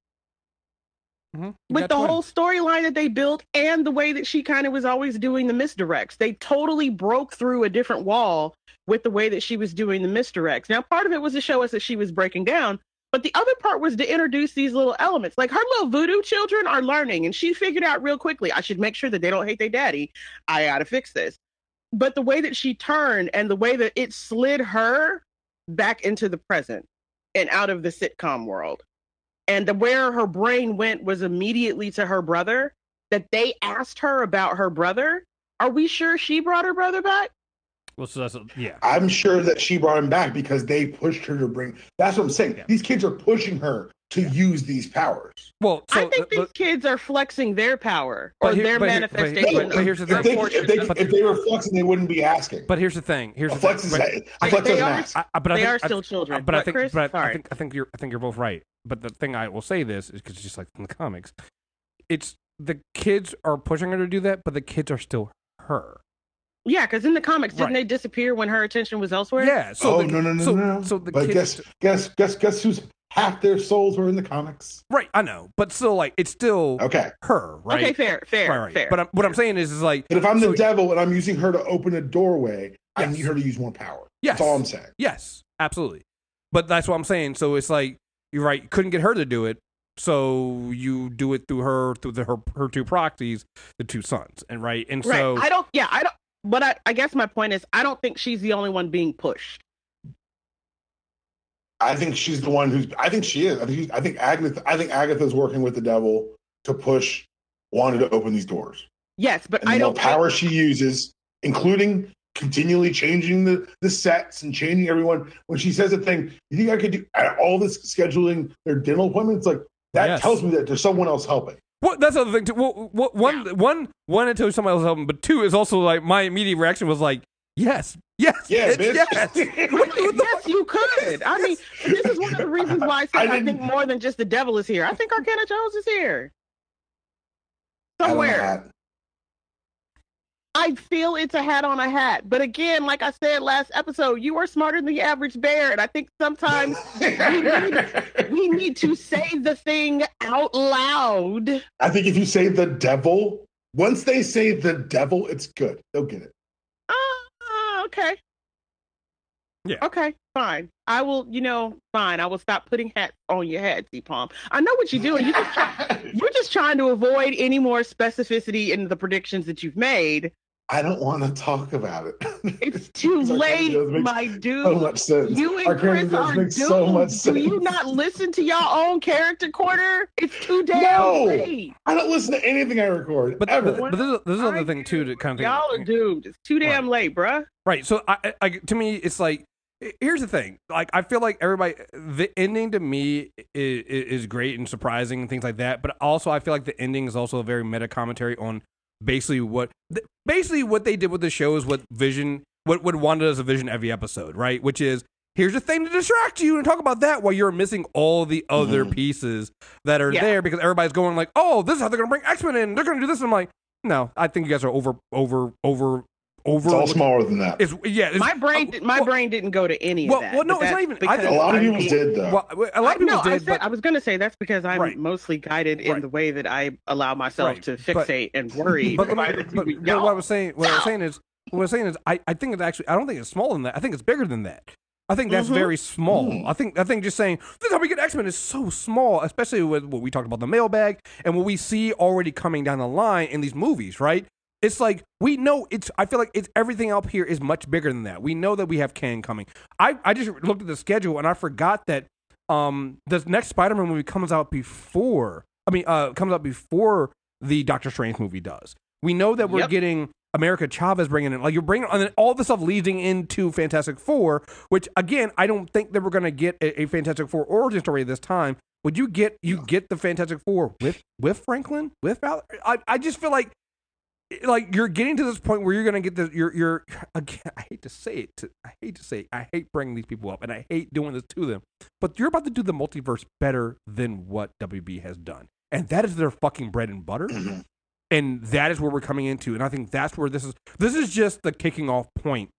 Mhm. With the twins. whole storyline that they built and the way that she kind of was always doing the misdirects. They totally broke through a different wall with the way that she was doing the misdirects. Now, part of it was to show us that she was breaking down, but the other part was to introduce these little elements. Like her little voodoo children are learning, and she figured out real quickly I should make sure that they don't hate their daddy. I got to fix this. But the way that she turned and the way that it slid her back into the present and out of the sitcom world and the, where her brain went was immediately to her brother that they asked her about her brother are we sure she brought her brother back Well, so that's yeah. I'm sure that she brought him back because they pushed her to bring. That's what I'm saying. Yeah. These kids are pushing her to use these powers. Well, so i think but- these kids are flexing their power or here- their but here- but here- manifestation but here's the thing. If their they, if, they, if they were flexing, they wouldn't be asking. but here's the thing. Here's a the flex thing. is right? a flex They doesn't are- I, I- but I they think, are I- still children But I think, Chris? but I, I think, I think you're, I think you're both right. But the thing I will say this is because it's just like in the comics, it's the kids are pushing her to do that, but the kids are still her. yeah because in the comics didn't Right. they disappear when her attention was elsewhere Yeah. So oh the, no no no so, no! So the but kids, guess guess guess guess who's half their souls were in the comics? right? I know, but still, like it's still Okay, her, right? okay fair fair right, right. fair But I'm, what I'm saying is, is like but if I'm the devil and I'm using her to open a doorway, I need her to use more power. yes, That's all I'm saying. Yes, absolutely. But that's what I'm saying. So it's like you're right. You couldn't get her to do it, so you do it through her, through the, her her two proxies, the two sons, and right. And right so i don't yeah i don't but I, I guess my point is i don't think she's the only one being pushed I think she's the one who's. I think she is. I think. She's, I think Agatha. I think Agatha's working with the devil to push Wanda to open these doors. yes but And the i more don't power she uses, including continually changing the, the sets and changing everyone. When she says a thing, you think I could do uh, all this scheduling their dental appointments? Like that Yes. tells me that there's someone else helping. What that's the other thing too. Well, what, one, one, one, it tells you somebody else helping, but two is also like my immediate reaction was like, yes, yes, Yeah, bitch, bitch. yes. What the- what the yes, you could. I mean, this is one of the reasons why I, say I I, think more than just the devil is here. I think Arcana Jones is here. I don't know Somewhere. that. I feel it's a hat on a hat. But again, like I said last episode, you are smarter than the average bear. And I think sometimes we need to say the thing out loud. I think if you say the devil, once they say the devil, it's good. They'll get it. Okay. Yeah. Okay, fine. I will, you know, fine. I will stop putting hats on your head, T Palm. I know what you're doing. You just You're just trying to avoid any more specificity in the predictions that you've made. I don't want to talk about it. It's too Because late, my dude. so much sense. You and Arcana Chris are makes doomed. so much Do you not listen to your own character corner? It's too damn No. late. I don't listen to anything I record But, ever. but, but this is, this is I another thing too to kind of think. Y'all are doomed. It's too damn late, bruh. Right. So I, I, I- to me, it's like here's the thing. Like I feel like everybody, the ending to me is, is great and surprising and things like that. But also, I feel like the ending is also a very meta commentary on basically what basically what they did with the show is what Vision, what what Wanda does a Vision every episode, right? Which is here's a thing to distract you and talk about that while you're missing all the other Mhm. pieces that are Yeah. there because everybody's going like, oh, this is how they're gonna bring X Men in. They're gonna do this. And I'm like, no, I think you guys are over, over, over, over. It's all smaller than that. It's yeah. It's, My brain, uh, my well, brain didn't go to any well, of that. well, no, it's not even- I think- a lot of people did though. Well, a lot of people no, I did, said but I was going to say that's because I'm Right. mostly guided in Right. the way that I allow myself Right. to But- fixate and worry. but, by but, the but, but what I Y'all- was saying, what I was saying is, what I was saying is, I, I think it's actually, I don't think it's smaller than that. I think it's bigger than that. I think that's Mhm. very small. Mm. I think I think just saying this is how we get X Men is so small, especially with what we talked about the mailbag and what we see already coming down the line in these movies, right? It's like we know it's. I feel like it's everything up here is much bigger than that. We know that we have Kang coming. I I just looked at the schedule and I forgot that um the next Spider Man movie comes out before. I mean, uh, comes out before the Doctor Strange movie does. We know that we're Yep. getting America Chavez bringing in, like you're bringing, and then all the stuff leading into Fantastic Four, which again, I don't think that we're going to get a, a Fantastic Four origin story this time. Would you get you get the Fantastic Four with with Franklin with Val? I I just feel like like you're getting to this point where you're gonna get the you're you're again. I hate to say it. To, I hate to say it, I hate bringing these people up, and I hate doing this to them. But you're about to do the multiverse better than what WB has done, and that is their fucking bread and butter. Mhm. And that is where we're coming into, and I think that's where this is. This is just the kicking off point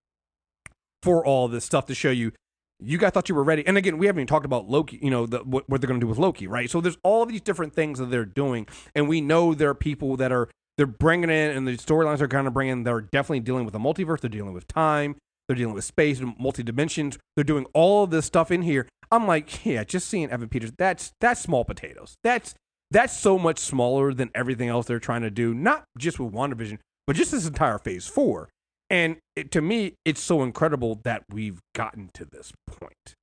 for all this stuff to show you. You guys thought you were ready, and again, we haven't even talked about Loki. You know the, what, what they're going to do with Loki, right? So there's all these different things that they're doing, and we know there are people that are they're bringing in, and the storylines are kind of bringing. They're definitely dealing with the multiverse. They're dealing with time. They're dealing with space, and multi dimensions. They're doing all of this stuff in here. I'm like, yeah, just seeing Evan Peters. That's that's small potatoes. That's that's so much smaller than everything else they're trying to do. Not just with WandaVision, but just this entire Phase Four. And it, to me, it's so incredible that we've gotten to this point.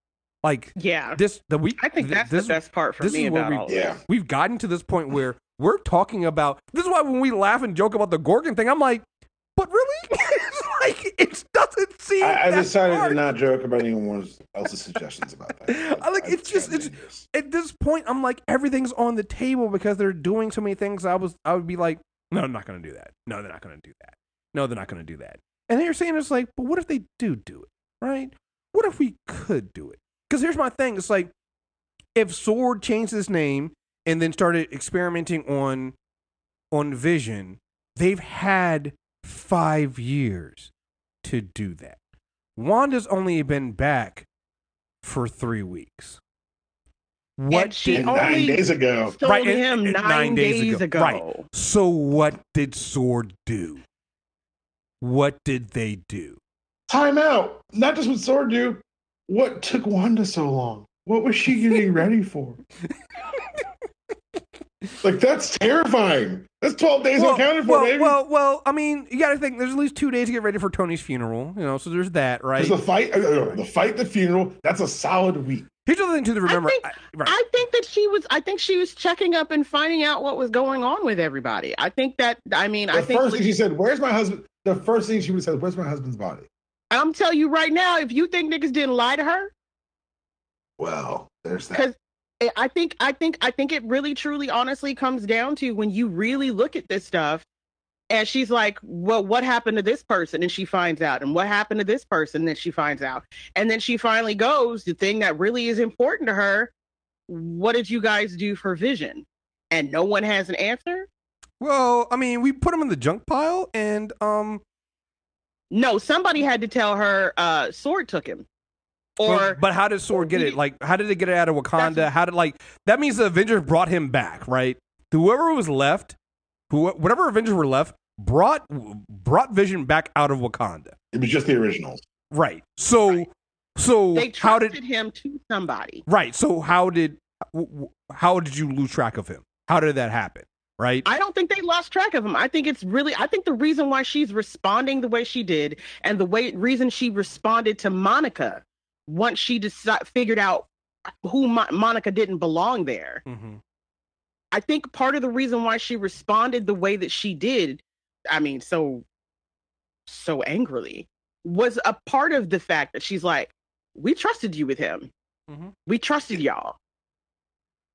Like Yeah. this, the we. I think that's this, the best part for this me is where about we- all of Yeah. we've gotten to this point where we're talking about this is why when we laugh and joke about the Gorgon thing, I'm like, but really? it's like it doesn't seem. I, I decided hard. to not joke about anyone else's suggestions about that. I like- it's just- it's- dangerous. At this point, I'm like, everything's on the table because they're doing so many things. I was, I would be like, no, I'm not going to do that. No, they're not going to do that. No, they're not going to do that. And then you're saying it's like, but what if they do do it? Right? What if we could do it? Because here's my thing. It's like, if Sword changed his name and then started experimenting on on Vision, they've had five years to do that. Wanda's only been back for three weeks. What And she did And nine days ago, told Right, and- him and nine, nine days days, ago. ago. Right. so? What did Sword do? What did they do? time out. Not just what Sword do. What took Wanda so long? What was she getting ready for? like that's terrifying. That's twelve days well, uncounted for, well, baby. well, well, I mean, you got to think. There's at least two days to get ready for Tony's funeral. You know, so there's that, right? There's the fight, uh, the fight, the funeral. That's a solid week. Here's the other thing to remember. think- I- right. I think that she was. I think she was checking up and finding out what was going on with everybody. I think that. I mean, The I think. first thing she said, "Where's my husband?" The first thing she would have said, "Where's my husband's body?" I'm telling you right now, if you think niggas didn't lie to her, Well, there's that. I think, I think, I think it really, truly, honestly comes down to when you really look at this stuff. And she's like, "Well, what happened to this person?" And she finds out. And what happened to this person? And then she finds out. And then she finally goes. The thing that really is important to her. What did you guys do for Vision? And no one has an answer. well, I mean, we put him in the junk pile, and um, No, somebody had to tell her. Uh, Sword took him. Or well, but how did Sword get it? Like, how did it get it out of Wakanda? How did like that means the Avengers brought him back, right? Whoever was left, who whatever Avengers were left, brought brought Vision back out of Wakanda, It was just the originals. right? So, Right. so they how trusted did him to somebody. right? So how did w- w- how did you lose track of him? How did that happen? Right? I don't think they lost track of him. I think it's really. I think the reason why she's responding the way she did, and the way reason she responded to Monica once she decided figured out who Mo- Monica didn't belong there. mm-hmm. I think part of the reason why she responded the way that she did, I mean, so so angrily, was a part of the fact that she's like, "We trusted you with him. Mhm. We trusted y'all."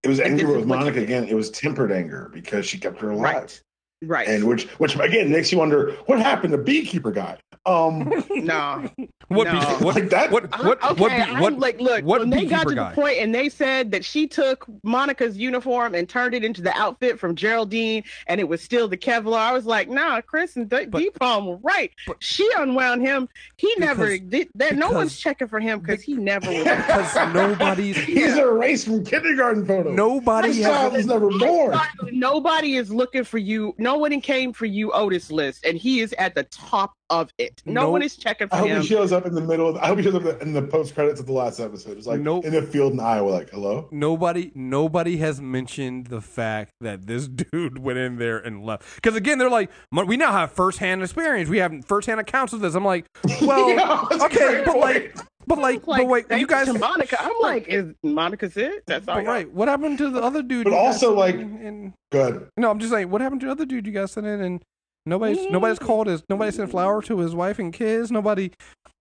It was And anger with is what you Monica again. It was tempered anger because she kept her alive. Right. Right. And which, which again makes you wonder what happened to beekeeper guy. Um, no. What, No. beach- what like that. what what okay, what be- I'm what like, look, what when they got to guy? the point and they said that she took Monica's uniform and turned it into the outfit from Geraldine, and it was still the Kevlar. I was like, nah, Chris and D- But- Palm were right. but- she unwound him. He never Because- did. That, no one's checking for him because he never was. because nobody's He's erased from kindergarten photos. nobody This has child was never born. Nobody is looking for you. No one came for you, Otis list, and he is at the top of it. No Nope. one is checking for I hope him. he shows up in the middle. Of, I hope he shows up in the post credits of the last episode. It's like Nope. in the field in Iowa. Like, hello. nobody nobody has mentioned the fact that this dude went in there and left because again they're like we now have first-hand experience we have first-hand accounts of this i'm like well Yeah, okay but point. like but like, like, but wait you guys to Monica. I'm like, is Monica's it? That's all. but right what happened to the other dude But also, like- in- in- Good. no i'm just saying what happened to the other dude you guys sent in and Nobody's nobody's called his nobody sent flower to his wife and kids. Nobody,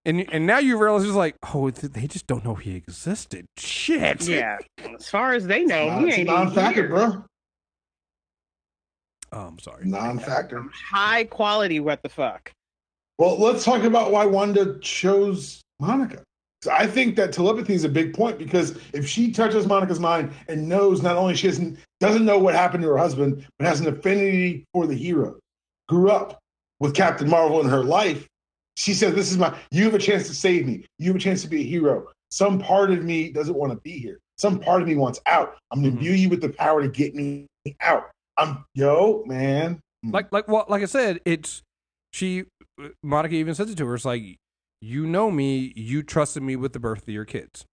and and now you realize it's like, oh, they just don't know he existed. Shit. Yeah. As far as they know, Nah, he it's ain't even non-factor, here. bro. Oh, I'm sorry. Non-factor. High quality. What the fuck? Well, let's talk about why Wanda chose Monica. So I think that telepathy is a big point because if she touches Monica's mind and knows not only she doesn't doesn't know what happened to her husband, but has an affinity for the hero, grew up with Captain Marvel in her life, she says, "This is my. You have a chance to save me. You have a chance to be a hero. Some part of me doesn't want to be here. Some part of me wants out. I'm going to imbue you with the power to get me out. I'm yo man. like like well like I said, it's she Monica even says it to her. It's like you know me, you trusted me with the birth of your kids.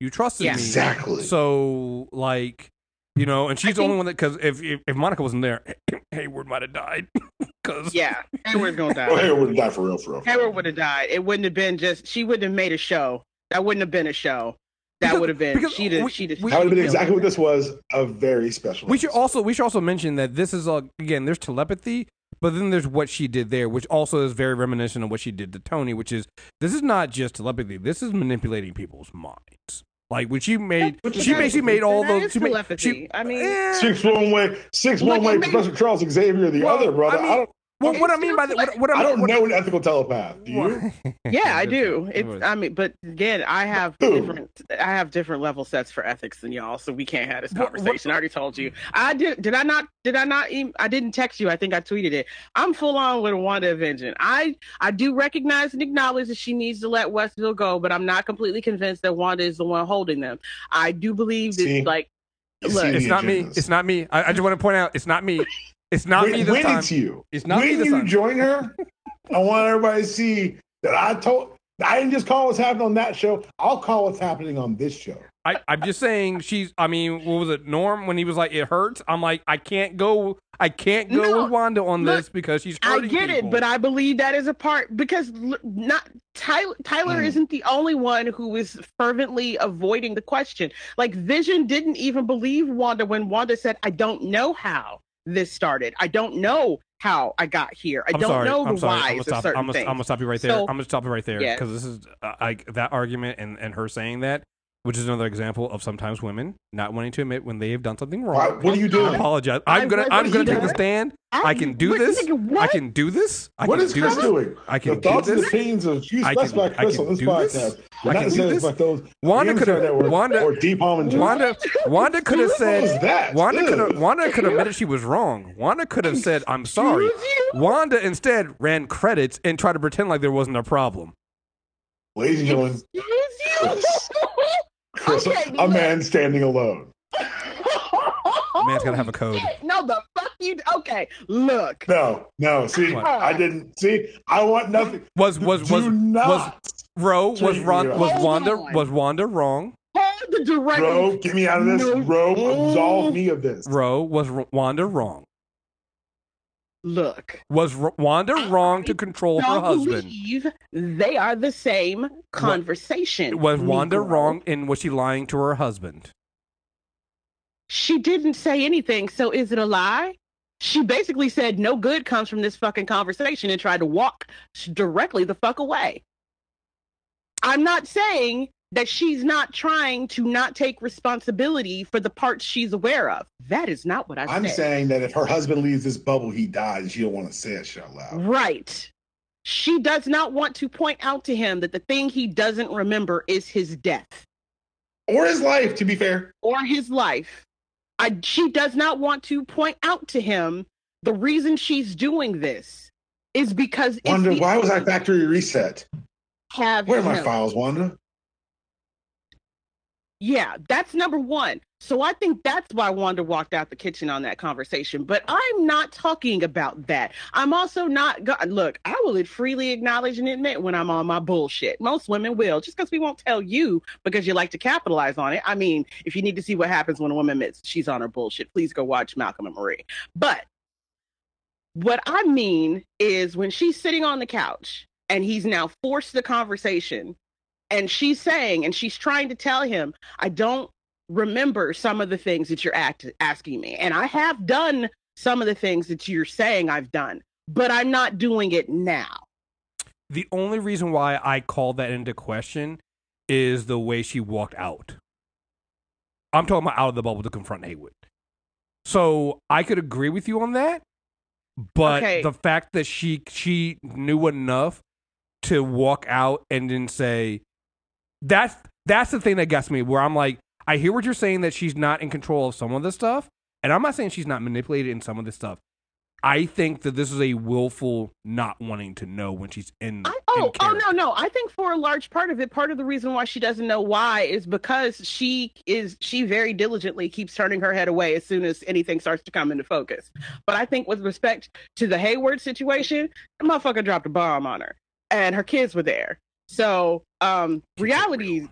You trusted Yeah. me. exactly. So like you know, and she's I the only one that because if, if if Monica wasn't there, Hayward might have died. Because Yeah. Hayward's gonna oh, die. hey, would have died for real, for real. Hayward would have died. It wouldn't have been just. She wouldn't have made a show. That wouldn't have been a show. That would have been. because She'd have. She'd have. That would have been exactly what this was. A very special. we should also we should also mention that this is a again there's telepathy, but then there's what she did there, which also is very reminiscent of what she did to Tony, which is this is not just telepathy. This is manipulating people's minds. Like when she made, Which is she basically made all those. is She made, telepathy. she, I mean- eh, Six one way, six one way. Professor Charles Xavier, the Well, other brother. I I, don't. Well, what I mean by that, what, what I don't what, know an ethical telepath. Do you? Yeah, I do. It's. I mean, but again, I have Who? different. I have different level sets for ethics than y'all, so we can't have this What- what- conversation. I already told you. I did. Did I not? Did I not? Even, I didn't text you. I think I tweeted it. I'm full on with a Wanda Avenging. I I do recognize and acknowledge that she needs to let Westview go, but I'm not completely convinced that Wanda is the one holding them. I do believe that See? like. Look, it's the not me. It's not me. I, I just want to point out, it's not me. It's not when, me this when time. it's you. It's not when me this you time. join her, I want everybody to see that I told. I didn't just call what's happening on that show. I'll call what's happening on this show. I, I'm just saying she's. I mean, what was it, Norm? When he was like, "It hurts." I'm like, I can't go. I can't go No, with Wanda on look, this because she's I get people. it, but I believe that is a part because not Tyler. Tyler Mm. isn't the only one who is fervently avoiding the question. Like Vision didn't even believe Wanda when Wanda said, "I don't know how this started. I don't know how I got here. I I'm don't sorry. know the I'm sorry. I'm whys gonna of stop. certain I'm gonna, things." I'm gonna stop you right there. So- I'm gonna stop you right there Yeah. because this is uh, like that argument and and her saying that, which is another example of sometimes women not wanting to admit when they have done something wrong. what are you I doing? apologize. I I'm gonna. was- I'm what gonna take the does? stand. I can do What- this. nigga, I can do this. I What can is do Chris this. doing? I can the thoughts do and this. opinions of few I can- specified I Chris can on this do this. podcast. I Not can do this. like those Wanda could have. Wanda. or Deep Palm Juice. Wanda. Wanda could have said. Wanda could have. Wanda could have admitted she was wrong. Wanda could have said, "I'm sorry." Wanda instead ran credits and tried to pretend like there wasn't a problem. Ladies and gentlemen, Excuse you? Chris. Chris, Okay, a look. man standing alone. Man's gotta have a code. Shit, No, the fuck you. Okay, look. No, no. See, What? I didn't. See, I want nothing. Was was was not, was Ro was Ron, was Wanda on. was Wanda wrong? Hold the direct. bro. Get me out of this, No. bro. Absolve me of this. Ro was R- Wanda wrong? Look. Was Wanda wrong to control her husband? believe they are the same conversation. Was Wanda Negro. wrong and was she lying to her husband? She didn't say anything, so is it a lie? She basically said no good comes from this fucking conversation and tried to walk directly the fuck away. I'm not saying that she's not trying to not take responsibility for the parts she's aware of. That is not what I I'm said. saying that if her husband leaves this bubble, he dies. and She don't want to say it out loud. Right. She does not want to point out to him that the thing he doesn't remember is his death Or his life, to be fair. or his life. I, she does not want to point out to him the reason she's doing this is because the why was I factory reset? have Where are my files, Wanda? Yeah, that's number one. So I think that's why Wanda walked out the kitchen on that conversation. But I'm not talking about that. I'm also not. Go- Look, I will freely acknowledge and admit when I'm on my bullshit. Most women will, just because we won't tell you because you like to capitalize on it. I mean, if you need to see what happens when a woman admits she's on her bullshit, please go watch Malcolm and Marie. But what I mean is when she's sitting on the couch and he's now forced the conversation and she's saying and she's trying to tell him i don't remember some of the things that you're act- asking me and i have done some of the things that you're saying i've done but I'm not doing it now. The only reason why I called that into question is the way she walked out. I'm talking about out of the bubble to confront Hayward. So I could agree with you on that, but Okay. the fact that she she knew enough to walk out and then say that's that's the thing that gets me where I'm like I hear what you're saying that she's not in control of some of this stuff, and I'm not saying she's not manipulated in some of this stuff. I think that this is a willful not wanting to know when she's in. I, oh, in oh, oh no, no. I think for a large part of it, part of the reason why she doesn't know why is because she is she very diligently keeps turning her head away as soon as anything starts to come into focus. But I think with respect to the Hayward situation, the motherfucker dropped a bomb on her, and her kids were there. So, um, reality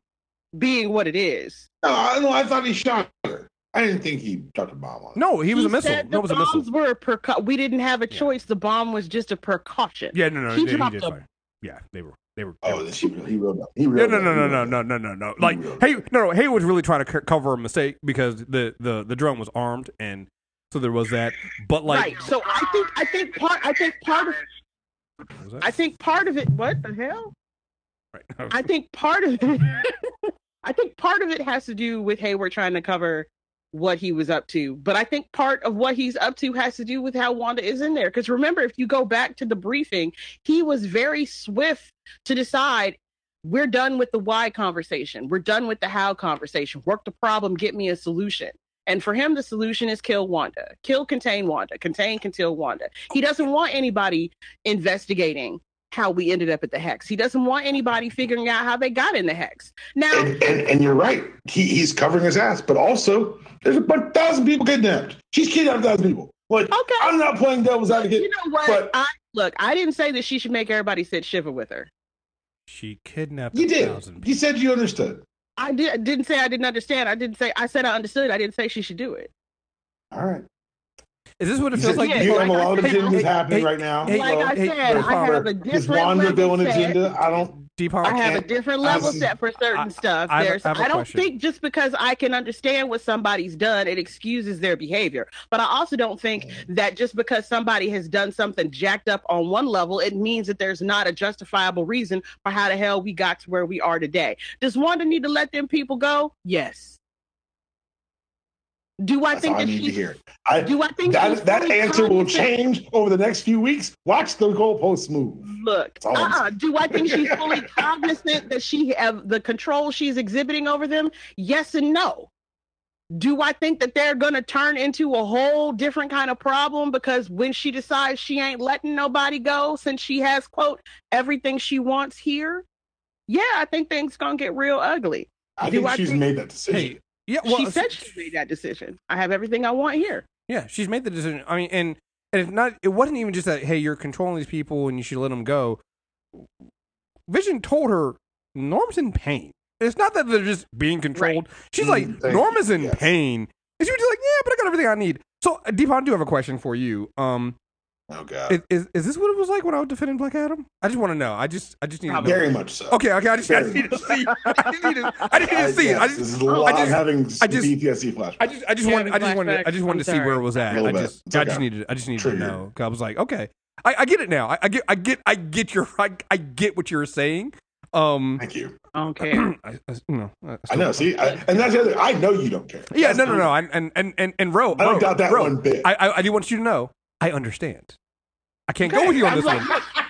being what it is. No, I, no, I thought he shot her. I didn't think he dropped a bomb on her. No, he was a missile. said No, the was a bombs missile. were a percu- We didn't have a Yeah. choice. The bomb was just a precaution. Yeah, no, no, He they, he dropped did a- Yeah, they were, they were. they Oh, were- then she he reeled up. He Yeah, reeled no, up. no, He no, reeled no, up. no, no, no, no. Like, hey, no, no. Hay was really trying to c- cover a mistake because the the the drone was armed, and so there was that. But like, right. So I think I think part I think part of what was that? I think part of it. What the hell? Right. I think part of it. I think part of it has to do with Hayward trying to cover what he was up to, but I think part of what he's up to has to do with how Wanda is in there. Because remember, if you go back to the briefing, he was very swift to decide. We're done with the why conversation. We're done with the how conversation. Work the problem, get me a solution. And for him, the solution is kill Wanda. Kill, contain Wanda. Contain, conceal Wanda. He doesn't want anybody investigating how we ended up at the hex. He doesn't want anybody figuring out how they got in the hex. Now, And, and, and you're right. He, he's covering his ass. But also, there's a bunch, thousand people kidnapped. She's kidnapped a thousand people. Like, okay, I'm not playing devil's advocate. you know what? but- I look. I didn't say that she should make everybody sit shiver with her. she kidnapped You a did. thousand You said you understood. I did, I didn't say I didn't understand. I didn't say I said I understood. I didn't say she should do it. All right. Is this what it feels like? Yeah, you like have a I lot of said, agendas happening hey, right now. hey, like I said, I have a different level set. agenda? I don't. Deepak, I have a different level I'm- set for certain I- stuff. I have a- There's, I have a I don't question. think just because I can understand what somebody's done, it excuses their behavior. But I also don't think mm. that just because somebody has done something jacked up on one level, it means that there's not a justifiable reason for how the hell we got to where we are today. Does Wanda need to let them people go? Yes. Do I That's think all I that need to she? hear. I, Do I think that that answer will change over the next few weeks. Watch the goalposts move. Look, That's uh-uh. do I think she's fully cognizant that she have the control she's exhibiting over them? Yes and no. Do I think that they're gonna turn into a whole different kind of problem because when she decides she ain't letting nobody go since she has quote everything she wants here? Yeah, I think things gonna get real ugly. I Do think I she's think- made that decision. hey, yeah, well, she said she made that decision. I have everything I want here. Yeah, she's made the decision. I mean, and and it's not. It wasn't even just that. Hey, you're controlling these people, and you should let them go. Vision told her Norm's in pain. It's not that they're just being controlled. She's Mm, like, thank Norm is in Yes. pain, and she was just like, yeah, but I got everything I need. So, Deepak, I do have a question for you. Um, oh God, is, is is this what it was like when I was defending Black Adam? I just want to know. I just I just need to know. very much so. Okay, okay. I just, I just need to see. I just need to. I just need to see it. I yes, just, this is a lot I just- having I just- PTSD flashbacks. I just, I just Yeah, wanted, I just wanted, I just wanted to see where it was at. A little I bit. just, It's I just needed, I just needed Triggered. to know. 'Cause I was like, okay, I, I get it now. I, I get, I get, I get your, I, I get what you're saying. Um, Thank you. I don't. I, I, you know, I, I know. See, I, and that's the other. I know you don't care. Yeah, That's no, no, no, and and and and, and Ro, I don't Ro, doubt that Ro, one bit. I, I, I do want you to know, I understand. I can't go with you on this one.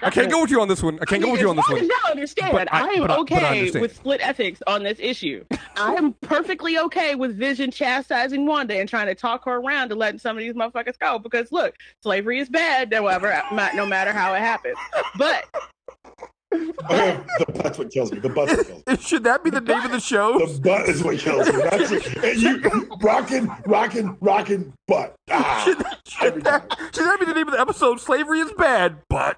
I can't go with you on this one. I can't go with you on this one. Y'all understand, But I- I, am but I- I okay with split ethics on this issue. I am perfectly okay with Vision chastising Wanda and trying to talk her around to letting some of these motherfuckers go. Because look, slavery is bad, however, no matter how it happens. But Butt's what kills me. The butt's what kills me. Should that be the name of the show? The butt is what kills me. That's it. And you rocking, rocking, rocking butt. Ah, every Should that, should that be the name of the episode? Slavery is bad, but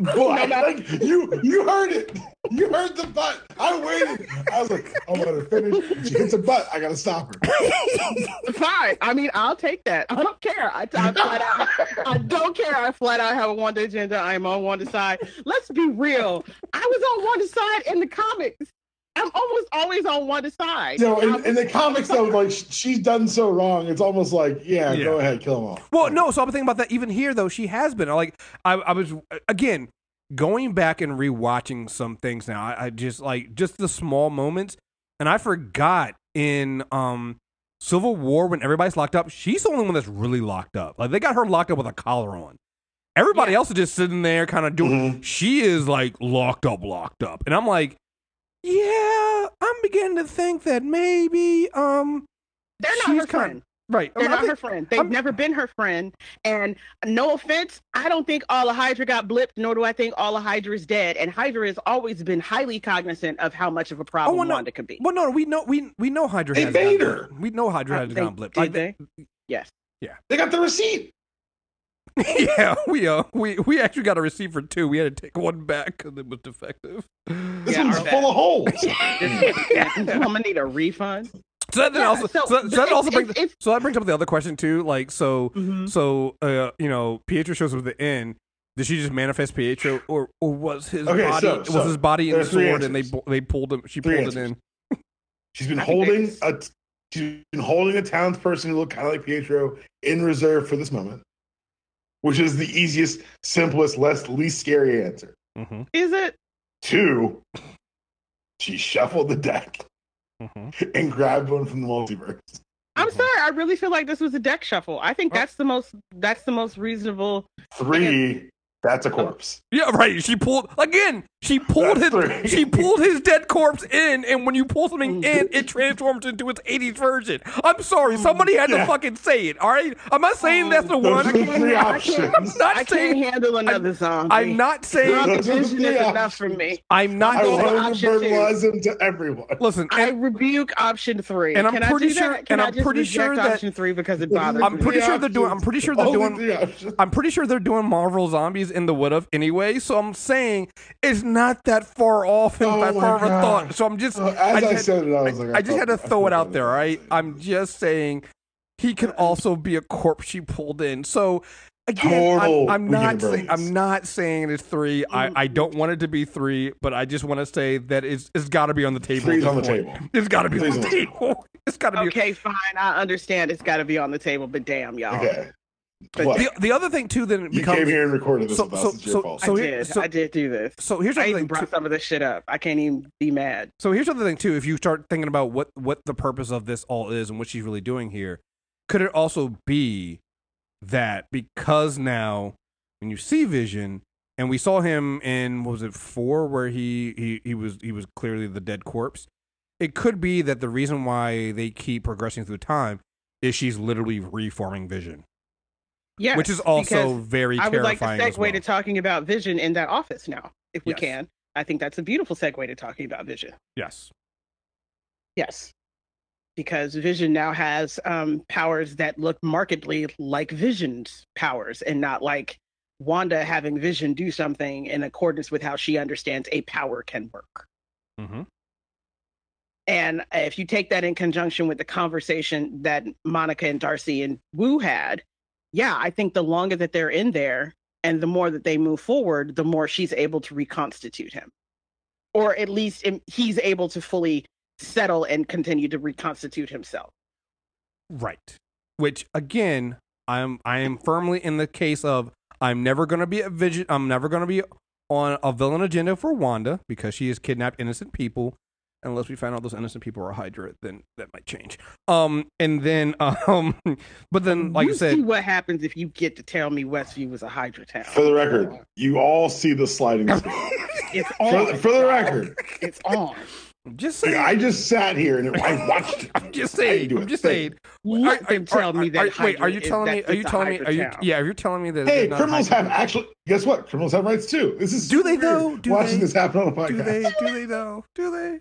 Boy, like, you you heard it. You heard the butt. I waited. I was like, I'm gonna finish. She hits a butt. I gotta stop her. fine. I mean, I'll take that. I don't care. I, I flat out. I don't care. I flat out have a Wanda agenda. I am on Wanda's side. Let's be real. I was on Wanda's side in the comics. I'm almost always on one side. You know, in, in the comics, though, like she's done so wrong, it's almost like, yeah, Yeah. go ahead, kill them all. Well, no. So I'm thinking about that. Even here, though, she has been like I, I was again going back and rewatching some things now. I, I just like just the small moments, and I forgot in um Civil War when everybody's locked up. She's the only one that's really locked up. Like they got her locked up with a collar on. Everybody Yeah. else is just sitting there, kind of doing. She is like locked up, locked up, and I'm like, yeah, I'm beginning to think that maybe um They're not she's her kind- friend. right. They're I not think- her friend. They've I'm- never been her friend. And no offense, I don't think all of Hydra got blipped, nor do I think all of Hydra is dead. And Hydra has always been highly cognizant of how much of a problem well, no. Wanda could be. Well, no, we know we we know Hydra They has made her. We know Hydra has they- gone blipped. did Like, they? Yes. Yeah. They got the receipt. yeah, we uh we we actually got a receipt for two. We had to take one back because it was defective. This Yeah, one's our full of holes. I'm gonna need a refund. So that Yeah, also so so, that- so that it's- also brings it's- so that brings up the other question too. Like so Mhm. so uh you know Pietro shows up at the end. Did she just manifest Pietro, or or was his Okay, body so- was his body in the there's three sword and they they pulled him? She Three pulled it in. She's been holding it's- a she's been holding a townsperson who looked kind of like Pietro in reserve for this moment, which is the easiest, simplest, less least scary answer. Mm-hmm, Is it? Two, she shuffled the deck mm-hmm. and grabbed one from the multiverse. I'm Mhm. sorry. I really feel like this was a deck shuffle. I think that's the most. That's the most reasonable. Three, that's a corpse. Yeah, right. She pulled again. She pulled That's his. three. She pulled his dead corpse in, and when you pull something Mm. in, it transforms into its '80s version. I'm sorry, somebody had to fucking say it. All right, I'm not saying that's the Those one. are the can't- three I can't- options. not I saying. can't handle another zombie. I'm not saying. Zombie Those vision three is enough options. for me. I'm not. I go will with saying- option two. to everyone. Listen, I rebuke option three. And I'm Can pretty I do sure- That? Can and I I'm just pretty sure that- option three because it bothers I'm pretty Three sure they're doing. I'm pretty sure they're Only doing. three. I'm pretty sure they're doing Marvel zombies in the what if anyway. So I'm saying it's not that far off and Oh that my far of a God. thought. So I'm just. So as I, just- said it, I was like, I just had to throw it out there, all right? I'm just saying he could also be a corpse she pulled in. So again, I'm, I'm not saying. I'm not saying it's three. I, mm. I don't want it to be three, but I just want to say that it's it's got to be on the table. at Three's on the point. table. It's got to be Three's on the on the table. It's got to be. Okay, fine. I understand. It's got to be on the table, but damn, y'all. Okay. But What? The, the other thing too then it You becomes came here and recorded this so- with us. so- it's your so- fault. so I here- did. so- I did do this. so here's the I other even thing. brought too- some of this shit up. I can't even be mad. So here's another thing too. If you start thinking about what what the purpose of this all is and what she's really doing here, could it also be that because now when you see Vision and we saw him in what was it four where he he he was he was clearly the dead corpse. It could be that the reason why they keep progressing through time is she's literally reforming Vision, Yeah, which is also very I would like to terrifying. segue well. to talking about Vision in that office now, if we can. I think that's a beautiful segue to talking about Vision. yes, Yes. Because Vision now has um, powers that look markedly like Vision's powers and not like Wanda having Vision do something in accordance with how she understands a power can work. Mm-hmm. And if you take that in conjunction with the conversation that Monica and Darcy and Wu had, yeah, I think the longer that they're in there and the more that they move forward, the more she's able to reconstitute him. Or at least he's able to fully settle and continue to reconstitute himself. Right. Which again, I'm I am firmly in the case of I'm never gonna be a vision I'm never gonna be on a villain agenda for Wanda because she has kidnapped innocent people. Unless we find out those innocent people are Hydra, then that might change. Um, and then, um, but then, like I said, see what happens if you get to tell me Westview was a Hydra town. For the record, you all see the sliding screen. It's on. for the record, It's on. I'm just like, saying. I just sat here and I watched it. I'm just I didn't saying. I'm just saying. Let Are- them are- tell are- me that. wait, are you telling me? Are you telling me? Are you? town. Yeah, are you telling me that? Hey, not criminals Hydra? have actually. Guess what? Criminals have rights too. This is Do they, though? Do watching they? this happen on a podcast. Do they? Do they know? Do they?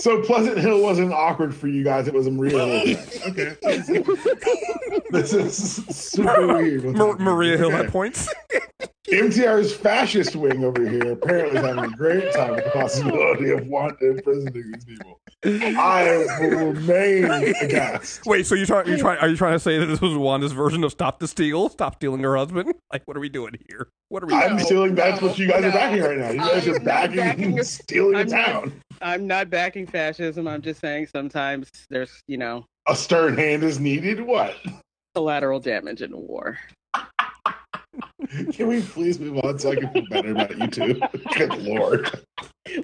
So Pleasant Hill wasn't awkward for you guys. It was a Maria Hill. Okay. this is super weird. what's Mar- Maria Hill Okay. at points. MTR's fascist wing over here apparently is having a great time with the possibility of Wanda imprisoning these people. I will remain aghast. Wait, so you try, you try, are you trying to say that this was Wanda's version of "Stop the Steal"? Stop stealing her husband? Like, what are we doing here? What are we? I'm doing? stealing. That's what you guys No, are backing right now. You guys I'm are backing, backing it. stealing a I'm not- town. I'm not backing fascism. I'm just saying sometimes there's, you know, A stern hand is needed. What? collateral damage in war. Can we please move on so I can feel better about you two? Good lord.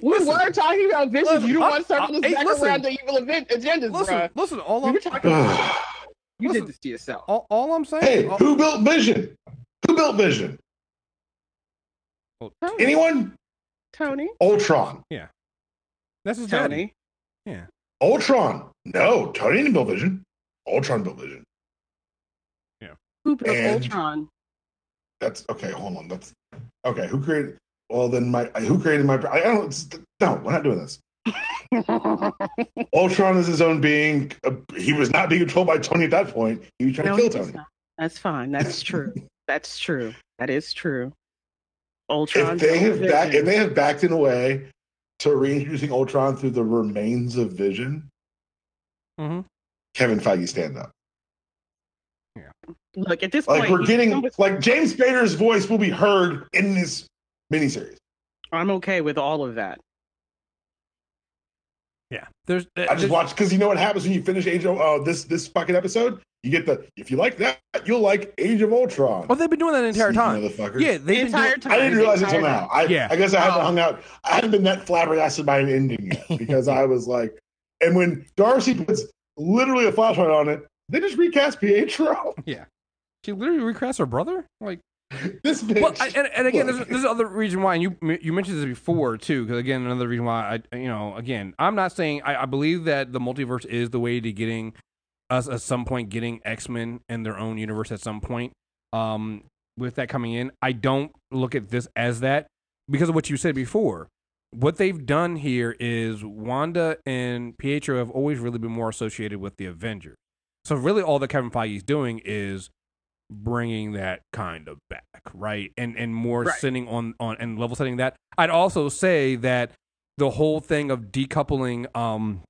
We were talking about visions. listen, you don't I- want to circle I- this hey, back listen. around to evil event agendas, Listen, bruh. listen. All We I'm, talking. hey, you listen. did this to yourself. all, all I'm saying. all- who built Vision? Who built Vision? oh, Tony. Anyone? Tony. Ultron. Yeah. That's his daddy. Tony. Yeah. Ultron. No, Tony didn't build Vision. Ultron built Vision. Yeah. Who built And- Ultron? That's okay. Hold on. That's okay. Who created? Well, then my who created my? I don't. it's- No, we're not doing this. Ultron is his own being. Uh, he was not being controlled by Tony at that point. He was trying No, to kill he Tony. not. That's fine. That's true. That's true. That is true. Ultron. If they built have back, Vision. if they have backed in a way to reintroducing Ultron through the remains of Vision, hmm Kevin Feige stand up. Look at this Like point. we're getting number- like James Spader's voice will be heard in this miniseries. I'm okay with all of that. Yeah. There's. I just there's- watched because you know what happens when you finish Age of uh, this this fucking episode. You get the if you like that, you'll like Age of Ultron. Oh, they've been doing that the entire time. motherfuckers. Yeah, they've The been entire doing, time. I didn't realize it until now. I, Yeah. I guess I haven't Oh. hung out. I haven't been that flabbergasted by an ending yet because I was like, and when Darcy puts literally a flashlight on it, they just recast Pietro. She literally recast her brother. Like, this bitch. well, I, and, and again, there's, there's another reason why, and you you mentioned this before too. Because again, another reason why I, you know, again, I'm not saying I, I believe that the multiverse is the way to getting us at some point getting X Men in their own universe at some point. Um, with that coming in, I don't look at this as that because of what you said before. What they've done here is Wanda and Pietro have always really been more associated with the Avengers. So really, all that Kevin Feige is doing is bringing that kind of back, right? And and more Right. sitting on on and level setting that. I'd also say that the whole thing of decoupling um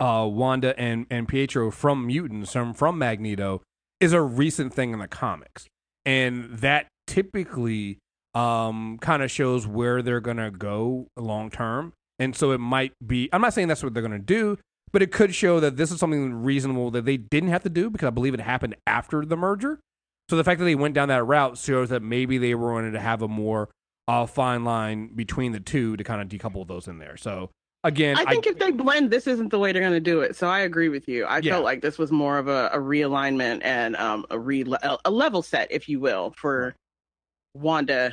uh Wanda and and Pietro from mutants from from Magneto is a recent thing in the comics. And that typically um kind of shows where they're going to go long term. And so it might be I'm not saying that's what they're going to do, but it could show that this is something reasonable that they didn't have to do because I believe it happened after the merger. So the fact that they went down that route shows that maybe they were wanting to have a more uh, fine line between the two to kind of decouple those in there. So again, I think if they blend, this isn't the way they're going to do it. So I agree with you. I Yeah. felt like this was more of a, a realignment and um, a re a level set, if you will, for Wanda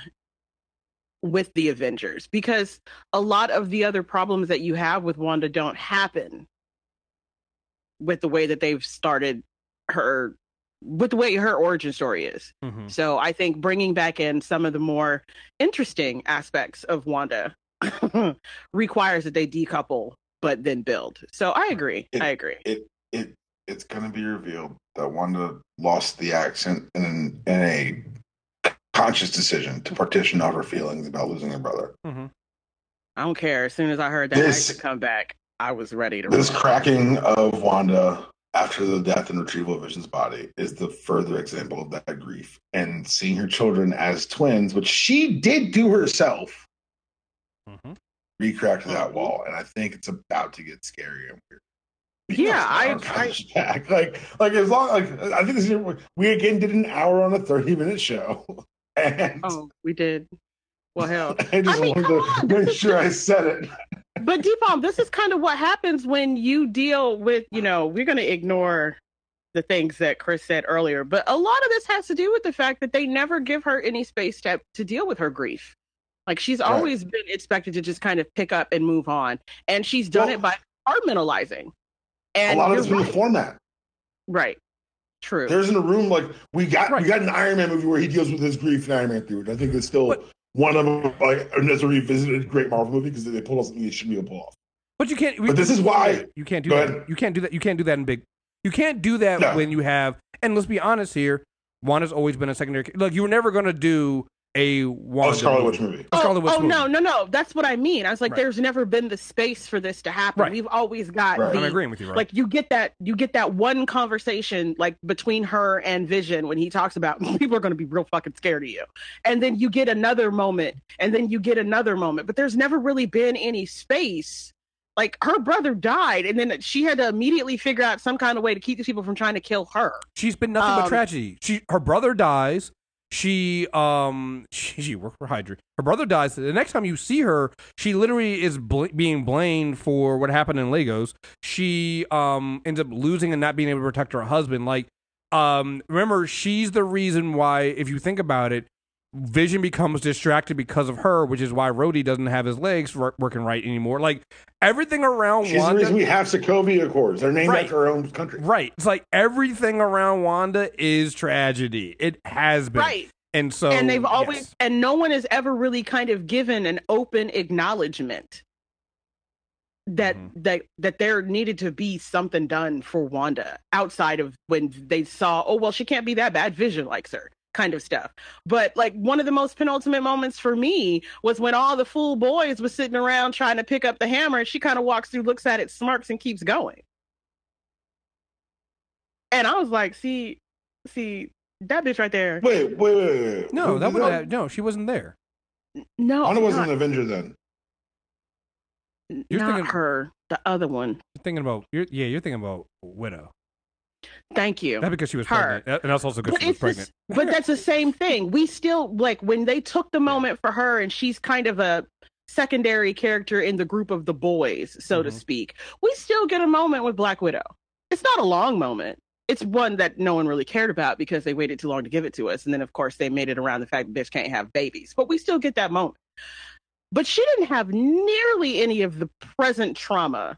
with the Avengers, because a lot of the other problems that you have with Wanda don't happen with the way that they've started her, with the way her origin story is. Mhm. So I think bringing back in some of the more interesting aspects of Wanda requires that they decouple but then build. So I agree. It- I agree. it it it's going to be revealed that Wanda lost the accent in, in a conscious decision to partition off her feelings about losing her brother. Mhm. I don't care. As soon as I heard that This- accent come back, I was ready to This run. cracking of Wanda after the death and retrieval of Vision's body is the further example of that grief. And seeing her children as twins, which she did do herself, Mhm. recracked that wall. And I think it's about to get scary and weird. Yeah, I- Our comes back. like like as long like I think this is, we again did an hour on a 30 minute show. And Oh, we did. Well, hell. I just I mean, wanted come to on. make sure I said it. But Deepalm, this is kind of what happens when you deal with, you know, we're going to ignore the things that Chris said earlier, but a lot of this has to do with the fact that they never give her any space to, to deal with her grief. Like she's Right. always been expected to just kind of pick up and move on, and she's done Well- it by compartmentalizing. A And lot of it's been the format. right, true. There's in a room like we got Right. we got an Iron Man movie where he deals with his grief in Iron Man 3, which I think is still But- one of them like that's a revisited great Marvel movie because they pulled off something they shouldn't be able to pull off. But you can't. But this is why you can't do that. ahead. You can't do that. You can't do that in big. You can't do that No. when you have. And let's be honest here. Wanda's always been a secondary. Like you were never going to do a Oh, Wanda Scarlet movie. Witch movie. A Scarlet oh, Witch oh, movie. no, no, no. That's what I mean. I was like, Right. there's never been the space for this to happen. Right. We've always got Right. the I'm agreeing with you, right? like you get that you get that one conversation like between her and Vision when he talks about people are going to be real fucking scared of you, and then you get another moment, and then you get another moment, but there's never really been any space. Like her brother died, and then she had to immediately figure out some kind of way to keep these people from trying to kill her. She's been nothing but Um, tragedy. She her brother dies. She um she, she worked for Hydra. Her brother dies. The next time you see her, she literally is bl- being blamed for what happened in Lagos. She um ends up losing and not being able to protect her husband. Like um remember, she's the reason why. If you think about it, Vision becomes distracted because of her, which is why Rhodey doesn't have his legs wor- working right anymore. Like everything around She's the Wanda. reason we have Sokovia Accords. They're named Right. after her own country. Right. It's like everything around Wanda is tragedy. It has been. Right. And so and they've always yes. and no one has ever really kind of given an open acknowledgement that Mhm. that that there needed to be something done for Wanda outside of when they saw oh well she can't be that bad Vision likes her kind of stuff but like one of the most penultimate moments for me was when all the fool boys was sitting around trying to pick up the hammer and she kind of walks through looks at it smirks and keeps going and I was like see see that bitch right there Wait, wait, wait, wait. wait. No, that who- was no, she wasn't there. no Wanda wasn't not- an Avenger then. You're not thinking- her, the other one. You're thinking about you're, yeah, you're thinking about Widow. Thank you. Not because she was Her. pregnant. And that's also because But she was it's the s- pregnant. but that's the same thing. We still like when they took the moment for her, and she's kind of a secondary character in the group of the boys, so to Mhm. speak. We still get a moment with Black Widow. It's not a long moment. It's one that no one really cared about because they waited too long to give it to us, and then of course they made it around the fact that bitch can't have babies. But we still get that moment. But she didn't have nearly any of the present trauma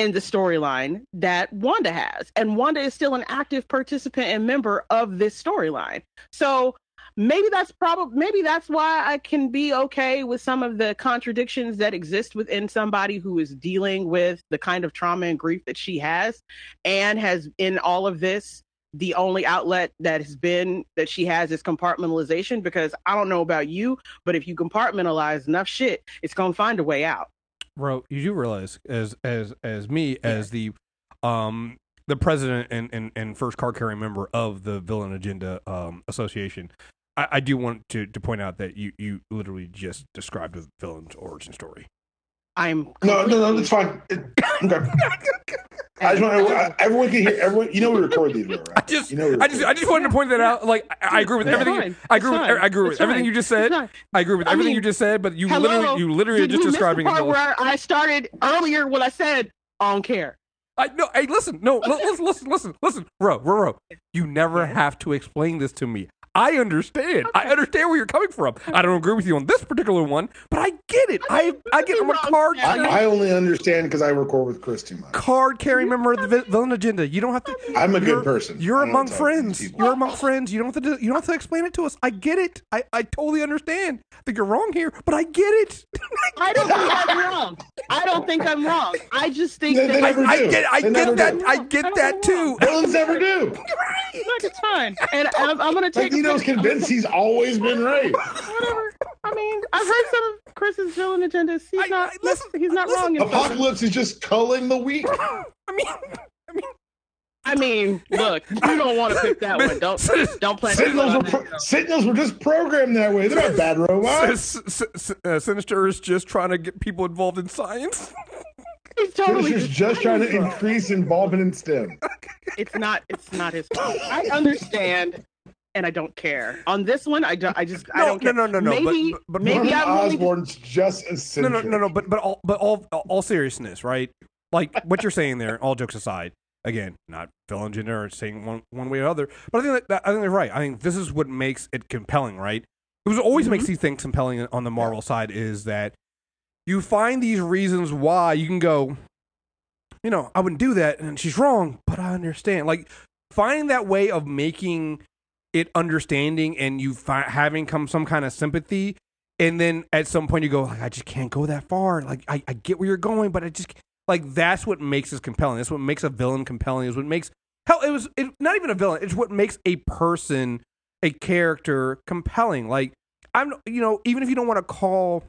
in the storyline that Wanda has. And Wanda is still an active participant and member of this storyline. So maybe that's probably maybe that's why I can be okay with some of the contradictions that exist within somebody who is dealing with the kind of trauma and grief that she has and has in all of this the only outlet that has been that she has is compartmentalization because I don't know about you, but if you compartmentalize enough shit, it's gonna find a way out. Bro, you do realize as as as me as the um the president and, and, and first card carrying member of the Villain Agenda um association, I, I do want to, to point out that you, you literally just described the villain's origin story. I'm No, no, no, it's fine. It- okay. I just want to, everyone can hear. Everyone, you know, we record these, right? I just you know, I just I just wanted to point that out. Like I, I agree with It's everything. fine. I agree It's with fine. I agree with It's everything fine. you just said. I agree with I everything mean, you just said, but you hello? literally you literally are Did just you describing the part where I started earlier What I said I don't care. I no, hey, listen, no, li- listen, listen, listen, listen, bro, bro, bro. You never have to explain this to me. I understand. I understand where you're coming from. I don't agree with you on this particular one, but I get it. I I get. I'm a card I, I only understand because I record with Chris too much. card carrying member of the villain agenda. You don't have to. I'm a good person. You're among talk to these friends. You're among friends. You don't have to. Do, you don't have to explain it to us. I get it. I, I totally understand. I think you're wrong here, but I get it. I don't think I'm wrong. I don't think I'm wrong. I just think They- they that never I do. get. I They get that. do. I get that too. Villains never do. Look, it's fine. And I'm, I'm gonna take. Magneto's convinced he's always been right. Whatever. I mean, I've heard some of Chris's villain agendas. He's I- not. I- listen, he's not listen. wrong. In some. Apocalypse is just culling the weak. I mean, I mean, I mean, look, you don't want to pick that one. Don't don't play. Sentinels were, pro- Sentinels were just programmed that way. They're not bad robots. S- S- S- uh, Sinister is just trying to get people involved in science. He's totally Sinister's just trying to increase involvement in STEM. It's not. It's not his fault. I understand, and I don't care. On this one, I don't. I just. I don't care. no, no, no, no, but- Maybe, but- but maybe Norman I'm only. Osborn's just as no, no, no, no. But but all but all all seriousness, right? Like what you're saying there. All jokes aside, again, not villain gender or saying one one way or other. But I think that, that I think they're right. I think this is what makes it compelling, right? It was always makes mm-hmm. these things compelling on the Marvel side is that you find these reasons why you can go, you know, I wouldn't do that, and she's wrong, but I understand. Like finding that way of making it understanding and you fi- having come some kind of sympathy and then at some point you go like i just can't go that far. Like i, I get where you're going but i just like that's what makes this compelling. That's what makes a villain compelling. Is what makes hell it was it, not even a villain. It's what makes a person a character compelling. Like I'm, you know, even if you don't want to call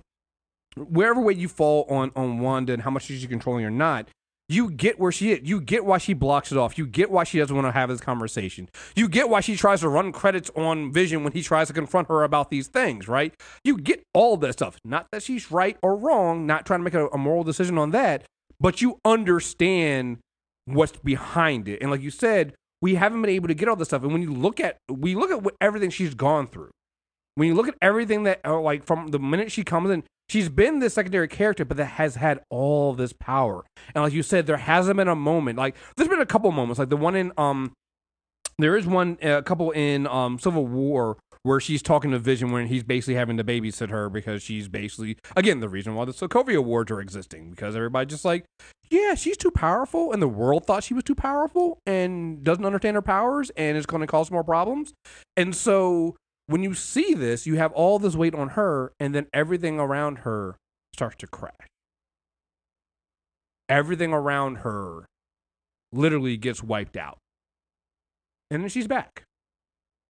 wherever way you fall on on Wanda and how much she's controlling or not, you get where she is. You get why she blocks it off. You get why she doesn't want to have this conversation. You get why she tries to run credits on Vision when he tries to confront her about these things, right? You get all that stuff. Not that she's right or wrong, not trying to make a, a moral decision on that, but you understand what's behind it. And like you said, we haven't been able to get all this stuff. And when you look at we look at what, everything she's gone through, when you look at everything that uh, like from the minute she comes in, she's been this secondary character, but that has had all this power. And like you said, there hasn't been a moment like there's been a couple moments, like the one in um, there is one a couple in um Civil War where she's talking to Vision when he's basically having to babysit her because she's basically again the reason why the Sokovia Accords are existing because everybody just like yeah she's too powerful and the world thought she was too powerful and doesn't understand her powers and is going to cause more problems and so when you see this you have all this weight on her and then everything around her starts to crash everything around her literally gets wiped out and then she's back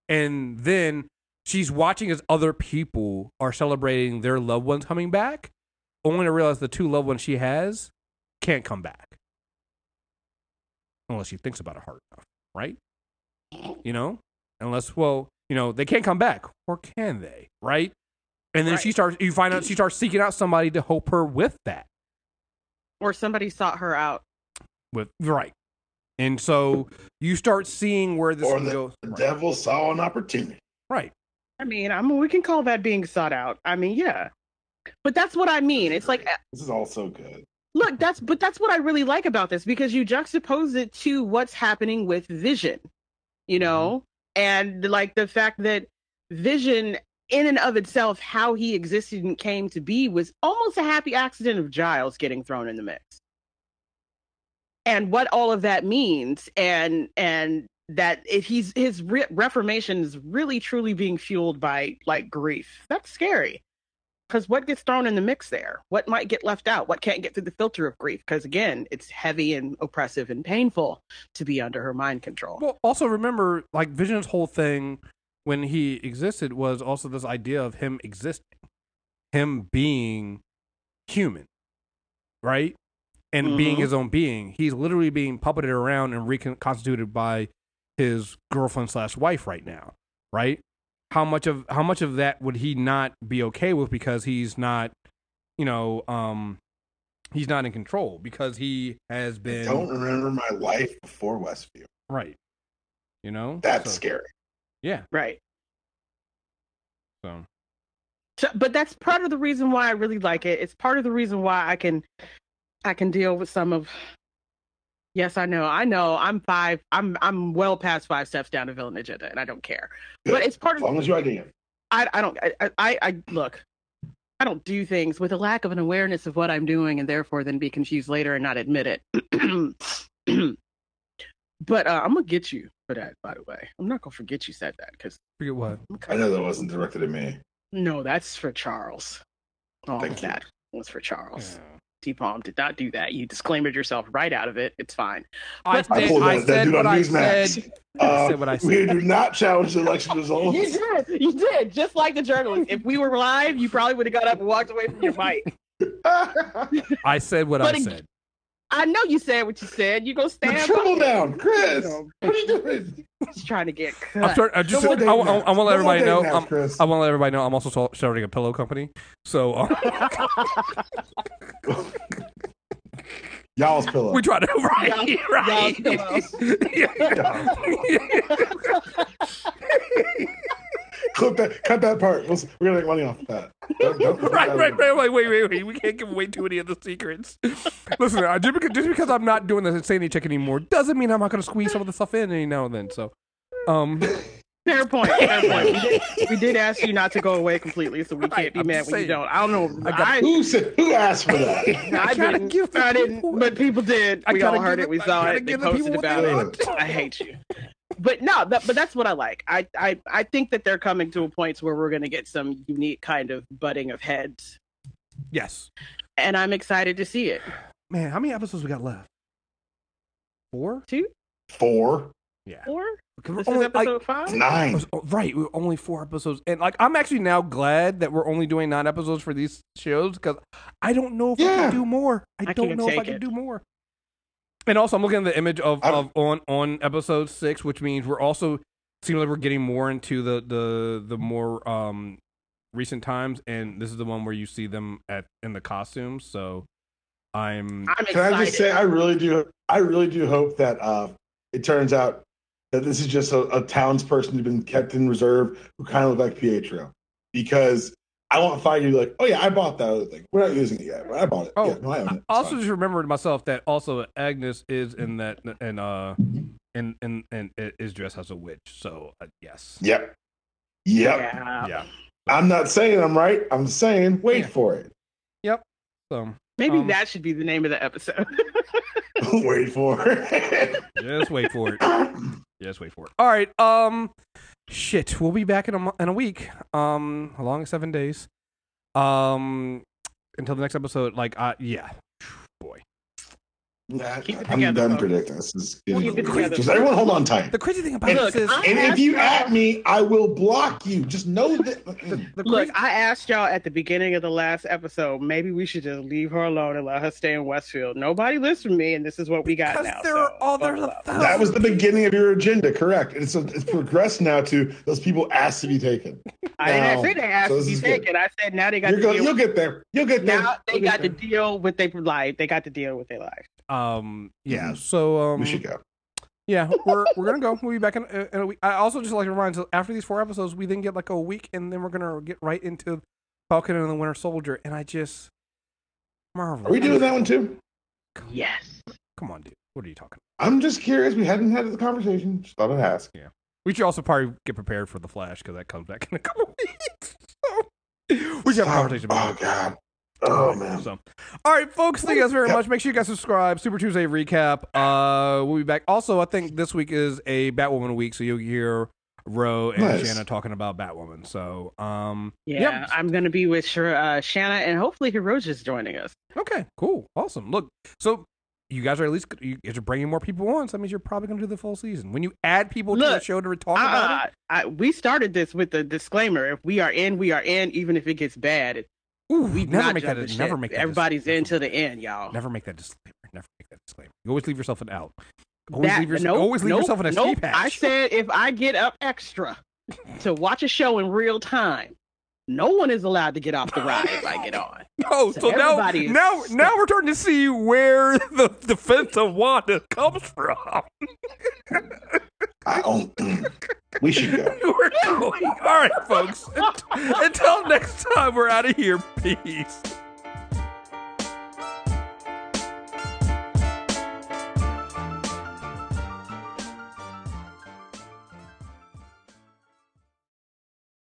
and then she's watching as other people are celebrating their loved ones coming back, only to realize the two loved ones she has can't come back. Unless she thinks about it hard enough, right? You know? Unless, well, you know, they can't come back. Or can they? Right? And then Right. she starts you find out she starts seeking out somebody to help her with that. Or somebody sought her out. With right. And so you start seeing where this Or can the, go. the Right. devil saw an opportunity. right. I mean, I mean, we can call that being sought out. I mean, yeah. But that's what I mean. It's like This is all so good. look that's but that's what i really like about this because you juxtapose it to what's happening with vision you mm-hmm. know and like the fact that vision in and of itself how he existed and came to be was almost a happy accident of Jarvis getting thrown in the mix. And what all of that means and and that if he's his re- reformation is really truly being fueled by like grief. That's scary because what gets thrown in the mix there? What might get left out? What can't get through the filter of grief? Because again, it's heavy and oppressive and painful to be under her mind control. Well, also remember, like Vision's whole thing when he existed was also this idea of him existing, him being human, right, and being Mhm. his own being. He's literally being puppeted around and reconstituted by his girlfriend slash wife right now, right? How much of how much of that would he not be okay with because he's not, you know, um, he's not in control because he has I been don't remember my life before Westview. right. You know, That's So- scary. Yeah. right. So So, but that's part of the reason why I really like it. It's part of the reason why I can, I can deal with some of. Yes, I know. I know. I'm five. I'm I'm well past five steps down the villain agenda, and I don't care. Good. But it's part As of. long as you ID I I don't. I, I I look. I don't do things with a lack of an awareness of what I'm doing, and therefore then be confused later and not admit it. but uh, I'm gonna get you for that. By the way, I'm not gonna forget you said that because forget what. I know that wasn't directed at me. no, that's for Charles. All Thank of you. that was for Charles. Yeah. T Palm did not do that. You disclaimed yourself right out of it. It's fine. I, I did, pulled I that, that said dude what on I Newsmax. said. Uh, said what I We do not challenge the election results. You did. You did. Just like the journalist. If we were live, you probably would have got up and walked away from your mic. I said what But I ag- said. I know you said what you said. You go the stand. triple by it. down, Chris. No. What are you doing? He's trying to get cut. I'm sorry. I just. No I, more I, I, want to let No everybody know. dating I'm, Chris. I want to let everybody know. I'm also starting a pillow company. So uh, Y'all's pillow. we try to right, Y'all- right. y'all's Clip that. Cut that part. We'll, we're gonna make money off of that. Don't- don't right, that right, out. right. Like, wait, wait, wait. We can't give away too many of the secrets. Listen, uh, just, because, just because I'm not doing the insanity check anymore doesn't mean I'm not going to squeeze some of the stuff in any now and then. So, um, Fair point. Fair point. We did, we did ask you not to go away completely, so we Right, can't be I'm mad just when you don't. I don't know. I got- I, Who said? Who asked for that? I, gotta didn't. give I didn't. people- But people did. I We all heard give it. We saw it. They posted about it. I hate you. But no, that, but that's what I like. I, I, I think that they're coming to a point where we're going to get some unique kind of butting of heads, yes, and I'm excited to see it. man. How many episodes we got left? Four. Two, Four. Yeah. Four? This we're is only, like, episode five? Nine. was- oh, right, we're only four episodes, and like I'm actually now glad that we're only doing nine episodes for these shows because I don't know if I can do more. I, I don't know if I take can it. do more. And also, I'm looking at the image of, of on on episode six, which means we're also seems like we're getting more into the the the more um recent times, and this is the one where you see them at in the costumes. So I'm I'm Can. I just say, I really do, I really do hope that uh, it turns out that this is just a, a townsperson who's been kept in reserve who kind of look like Pietro, because I want Feige to be like, oh yeah, I bought that other thing. We're not using it yet, but I bought it. Oh, yeah, no, I own it. I also fine. just remembered myself that also Agnes is in that and uh and and and is dressed as a witch. So uh, yes, Yep. Yep. Yeah. yeah. I'm not saying I'm right. I'm saying wait Yeah. for it. Yep. So Maybe Um, that should be the name of the episode. wait for it. just wait for it. Just wait for it. All right. Um, shit. We'll be back in a in a week. Um, along seven days. Um, until the next episode. Like, uh, yeah. Boy, Nah, I'm done predicting this. this is getting Keep it Just everyone hold on tight. the crazy thing about And, this is and if you asked at me, I will block you. Just know that. the Look, crazy- I asked y'all at the beginning of the last episode, maybe we should just leave her alone and let her stay in Westview. Nobody listened to me, and this is what we got because now. there so, are all there's buckle a up. thousand That was the beginning of your agenda, correct? It's it's progressed now to those people asked to be taken. I didn't Now, say they asked so to be is good. taken. I said now they got You're to going, deal. you'll get there. You'll get there. now they got to deal with their life. They got to deal with their life. Um, yeah. So um, We should go. Yeah, we're we're gonna go. We'll be back in, in a week. I also just like to remind. So after these four episodes, we then get like a week, and then we're gonna get right into Falcon and the Winter Soldier. And I just Marvel. Are we doing that one too? Yes. Come on, dude. What are you talking? I'm just curious. We hadn't had the conversation. Just thought I'd ask. about? We should also probably get prepared for the Flash because that comes back in a couple weeks. So we should have a conversation Oh it. God. Oh man. So, all right, folks. Thank you guys very Yep. much. Make sure you guys subscribe. Super Tuesday recap. Uh, we'll be back. Also, I think this week is a Batwoman week, so you'll hear Ro and Nice. Shanna talking about Batwoman. So, um, Yeah, Yep. I'm going to be with Sh- uh, Shanna, and hopefully Hiroji's joining us. Okay, cool, awesome. Look, so you guys are at least you guys are bringing more people on. So that means you're probably going to do the full season. When you add people to the show to talk about it, I, we started this with the disclaimer: if we are in, we are in, even if it gets bad. Ooh, We never make that. Never make that. Everybody's in to the end, y'all. Never make that disclaimer. Never make that disclaimer. You always leave yourself an out. Always That- leave, yourself, nope, always leave nope, yourself an escape nope. hatch. I said if I get up extra to watch a show in real time, no one is allowed to get off the ride if I get on. Oh, So so, now, now, now we're starting to see where the defense of Wanda comes from. I own. we should go. we're going. All right, folks. Until next time, we're out of here. Peace.